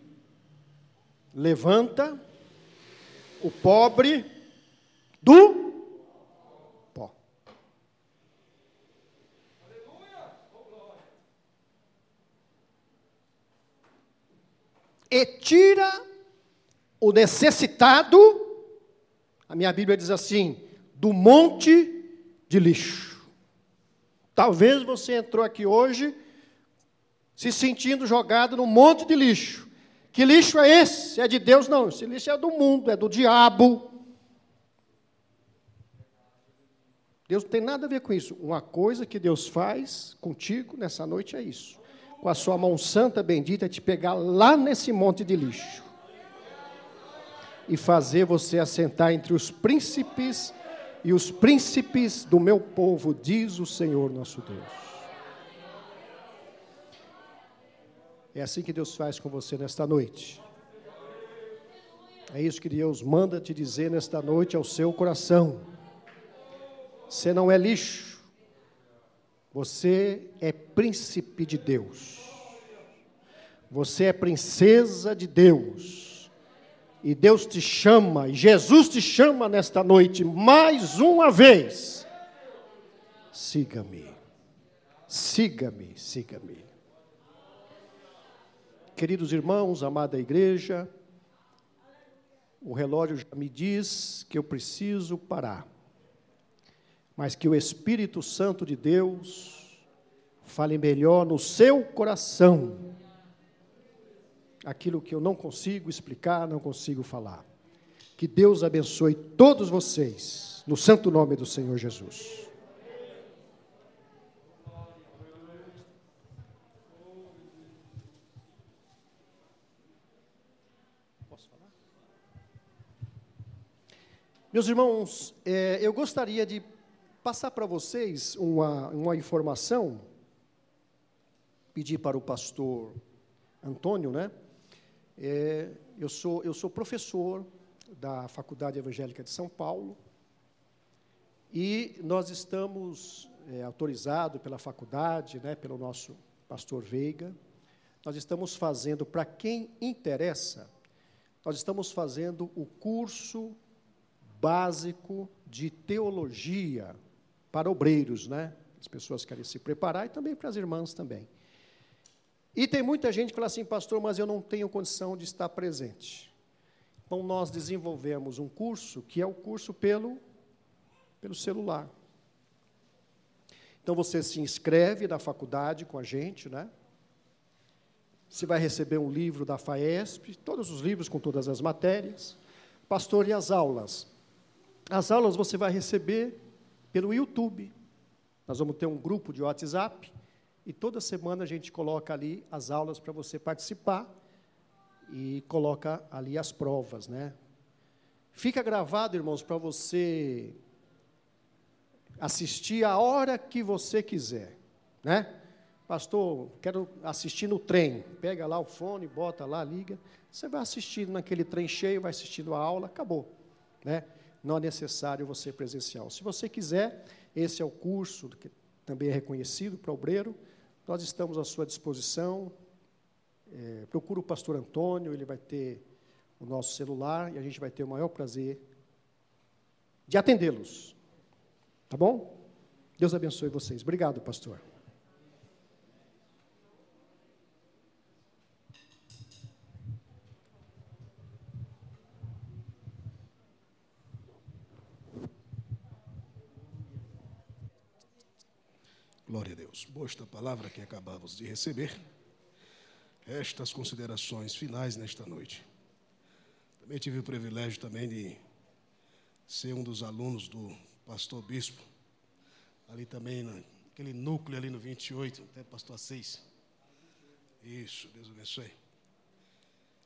levanta o pobre do e tira o necessitado, a minha Bíblia diz assim, do monte de lixo. Talvez você entrou aqui hoje se sentindo jogado no monte de lixo. Que lixo é esse? É de Deus? Não, esse lixo é do mundo, é do diabo. Deus não tem nada a ver com isso. Uma coisa que Deus faz contigo nessa noite é isso com a sua mão santa bendita, te pegar lá nesse monte de lixo e fazer você assentar entre os príncipes e os príncipes do meu povo, diz o Senhor nosso Deus. É assim que Deus faz com você nesta noite. É isso que Deus manda te dizer nesta noite ao seu coração. Você não é lixo. Você é príncipe de Deus. Você é princesa de Deus. E Deus te chama, e Jesus te chama nesta noite mais uma vez. Siga-me. Siga-me, siga-me. Queridos irmãos, amada igreja, o relógio já me diz que eu preciso parar mas que o Espírito Santo de Deus fale melhor no seu coração aquilo que eu não consigo explicar, não consigo falar. Que Deus abençoe todos vocês, no santo nome do Senhor Jesus. Meus irmãos, é, eu gostaria de passar para vocês uma, uma informação, pedir para o pastor Antônio, né? É, eu, sou, eu sou professor da Faculdade Evangélica de São Paulo e nós estamos é, autorizado pela faculdade, né, pelo nosso pastor Veiga. Nós estamos fazendo, para quem interessa, nós estamos fazendo o curso básico de teologia para obreiros, né? As pessoas querem se preparar e também para as irmãs também. E tem muita gente que fala assim, pastor, mas eu não tenho condição de estar presente. Então, nós desenvolvemos um curso que é o curso pelo, pelo celular. Então, você se inscreve na faculdade com a gente, né? Você vai receber um livro da FAESP, todos os livros com todas as matérias. Pastor, e as aulas? As aulas você vai receber pelo YouTube. Nós vamos ter um grupo de WhatsApp e toda semana a gente coloca ali as aulas para você participar e coloca ali as provas, né? Fica gravado, irmãos, para você assistir a hora que você quiser, né? Pastor, quero assistir no trem. Pega lá o fone, bota lá, liga. Você vai assistindo naquele trem cheio, vai assistindo a aula, acabou, né? Não é necessário você presencial. Se você quiser, esse é o curso que também é reconhecido para obreiro. Nós estamos à sua disposição. É, procura o pastor Antônio, ele vai ter o nosso celular e a gente vai ter o maior prazer de atendê-los. Tá bom? Deus abençoe vocês. Obrigado, pastor. Glória a Deus. Boa esta palavra que acabamos de receber. Estas considerações finais nesta noite. Também tive o privilégio também de ser um dos alunos do pastor bispo, ali também naquele núcleo ali no 28, até pastor 6. Isso, Deus abençoe.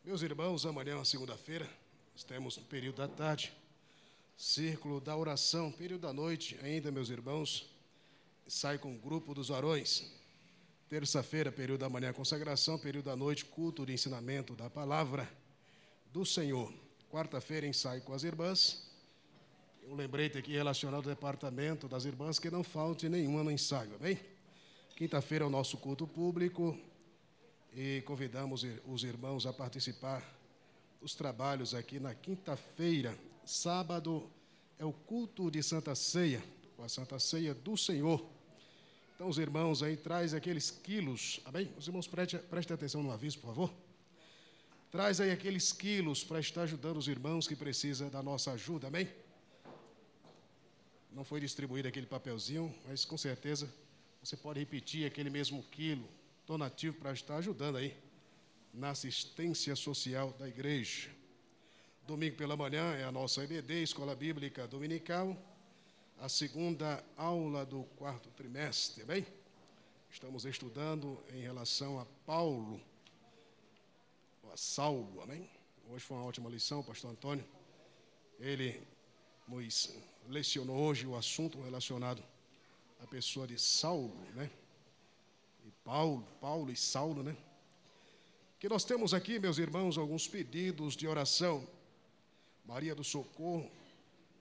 Meus irmãos, amanhã é uma segunda-feira, nós temos no período da tarde, círculo da oração, período da noite ainda, meus irmãos, sai com o grupo dos varões. Terça-feira, período da manhã, consagração, período da noite, culto de ensinamento da palavra do Senhor. Quarta-feira, ensaio com as irmãs. Um lembrete aqui relacionado ao departamento das irmãs, que não falte nenhuma no ensaio, amém? Quinta-feira é o nosso culto público e convidamos os irmãos a participar dos trabalhos aqui na quinta-feira. Sábado é o culto de Santa Ceia, com a Santa Ceia do Senhor. Então, os irmãos aí, traz aqueles quilos, amém? Os irmãos, prestem preste atenção no aviso, por favor. Traz aí aqueles quilos para estar ajudando os irmãos que precisam da nossa ajuda, amém? Não foi distribuído aquele papelzinho, mas com certeza você pode repetir aquele mesmo quilo donativo para estar ajudando aí na assistência social da igreja. Domingo pela manhã é a nossa EBD, Escola Bíblica Dominical a segunda aula do quarto trimestre, bem? Estamos estudando em relação a Paulo, a Saulo, amém? Hoje foi uma ótima lição, pastor Antônio. Ele nos lecionou hoje o assunto relacionado à pessoa de Saulo, né? E Paulo, Paulo e Saulo, né? Que nós temos aqui, meus irmãos, alguns pedidos de oração. Maria do Socorro,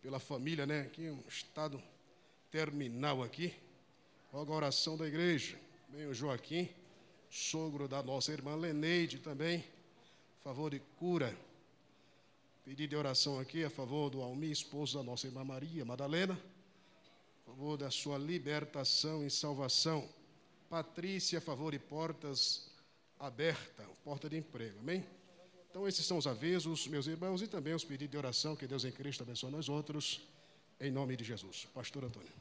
pela família, né? Aqui um estado terminal aqui. Roga a oração da igreja. Bem, o Joaquim, sogro da nossa irmã Leneide também, a favor de cura. Pedido de oração aqui a favor do Almi, esposo da nossa irmã Maria Madalena, a favor da sua libertação e salvação. Patrícia, a favor de portas abertas, porta de emprego. Amém? Então, esses são os avisos, meus irmãos, e também os pedidos de oração. Que Deus em Cristo abençoe nós outros, em nome de Jesus. Pastor Antônio.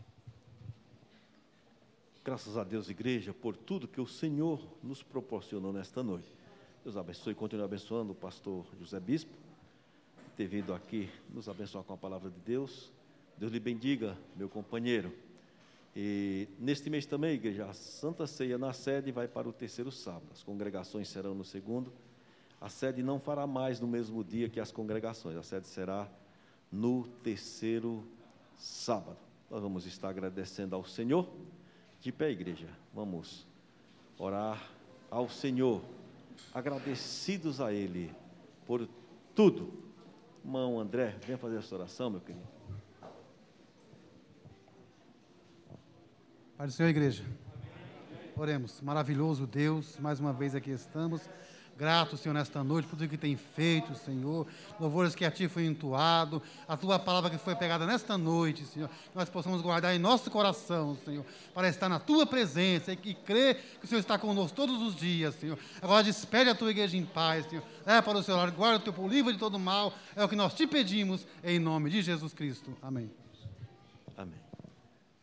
Graças a Deus, igreja, por tudo que o Senhor nos proporcionou nesta noite. Deus abençoe e continue abençoando o pastor José Bispo, ter vindo aqui nos abençoar com a palavra de Deus. Deus lhe bendiga, meu companheiro. E neste mês também, igreja, a Santa Ceia na sede vai para o terceiro sábado. As congregações serão no segundo a sede não fará mais no mesmo dia que as congregações, a sede será no terceiro sábado. Nós vamos estar agradecendo ao Senhor. De pé, igreja, vamos orar ao Senhor, agradecidos a Ele por tudo. Irmão André, venha fazer essa oração, meu querido. Pai do Senhor, igreja. Oremos. Maravilhoso Deus, mais uma vez aqui estamos. Grato, Senhor, nesta noite, por tudo que tem feito, Senhor. Louvores que a Ti foi entoado, a Tua palavra que foi pegada nesta noite, Senhor. Nós possamos guardar em nosso coração, Senhor, para estar na Tua presença e crer que o Senhor está conosco todos os dias, Senhor. Agora despede a Tua igreja em paz, Senhor. Leva para o Senhor, lar, guarda o Teu povo livre de todo mal. É o que nós te pedimos, em nome de Jesus Cristo. Amém. Amém.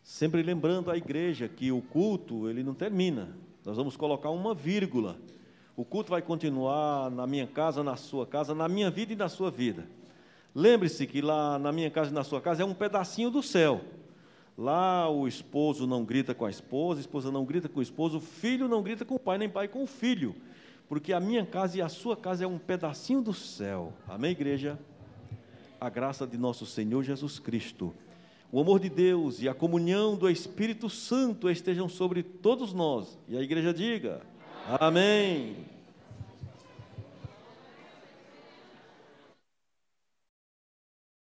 Sempre lembrando a igreja que o culto, ele não termina. Nós vamos colocar uma vírgula. O culto vai continuar na minha casa, na sua casa, na minha vida e na sua vida. Lembre-se que lá na minha casa e na sua casa é um pedacinho do céu. Lá o esposo não grita com a esposa, a esposa não grita com o esposo, o filho não grita com o pai, nem pai com o filho. Porque a minha casa e a sua casa é um pedacinho do céu. Amém, igreja? A graça de nosso Senhor Jesus Cristo, o amor de Deus e a comunhão do Espírito Santo estejam sobre todos nós. E a igreja diga: Amém.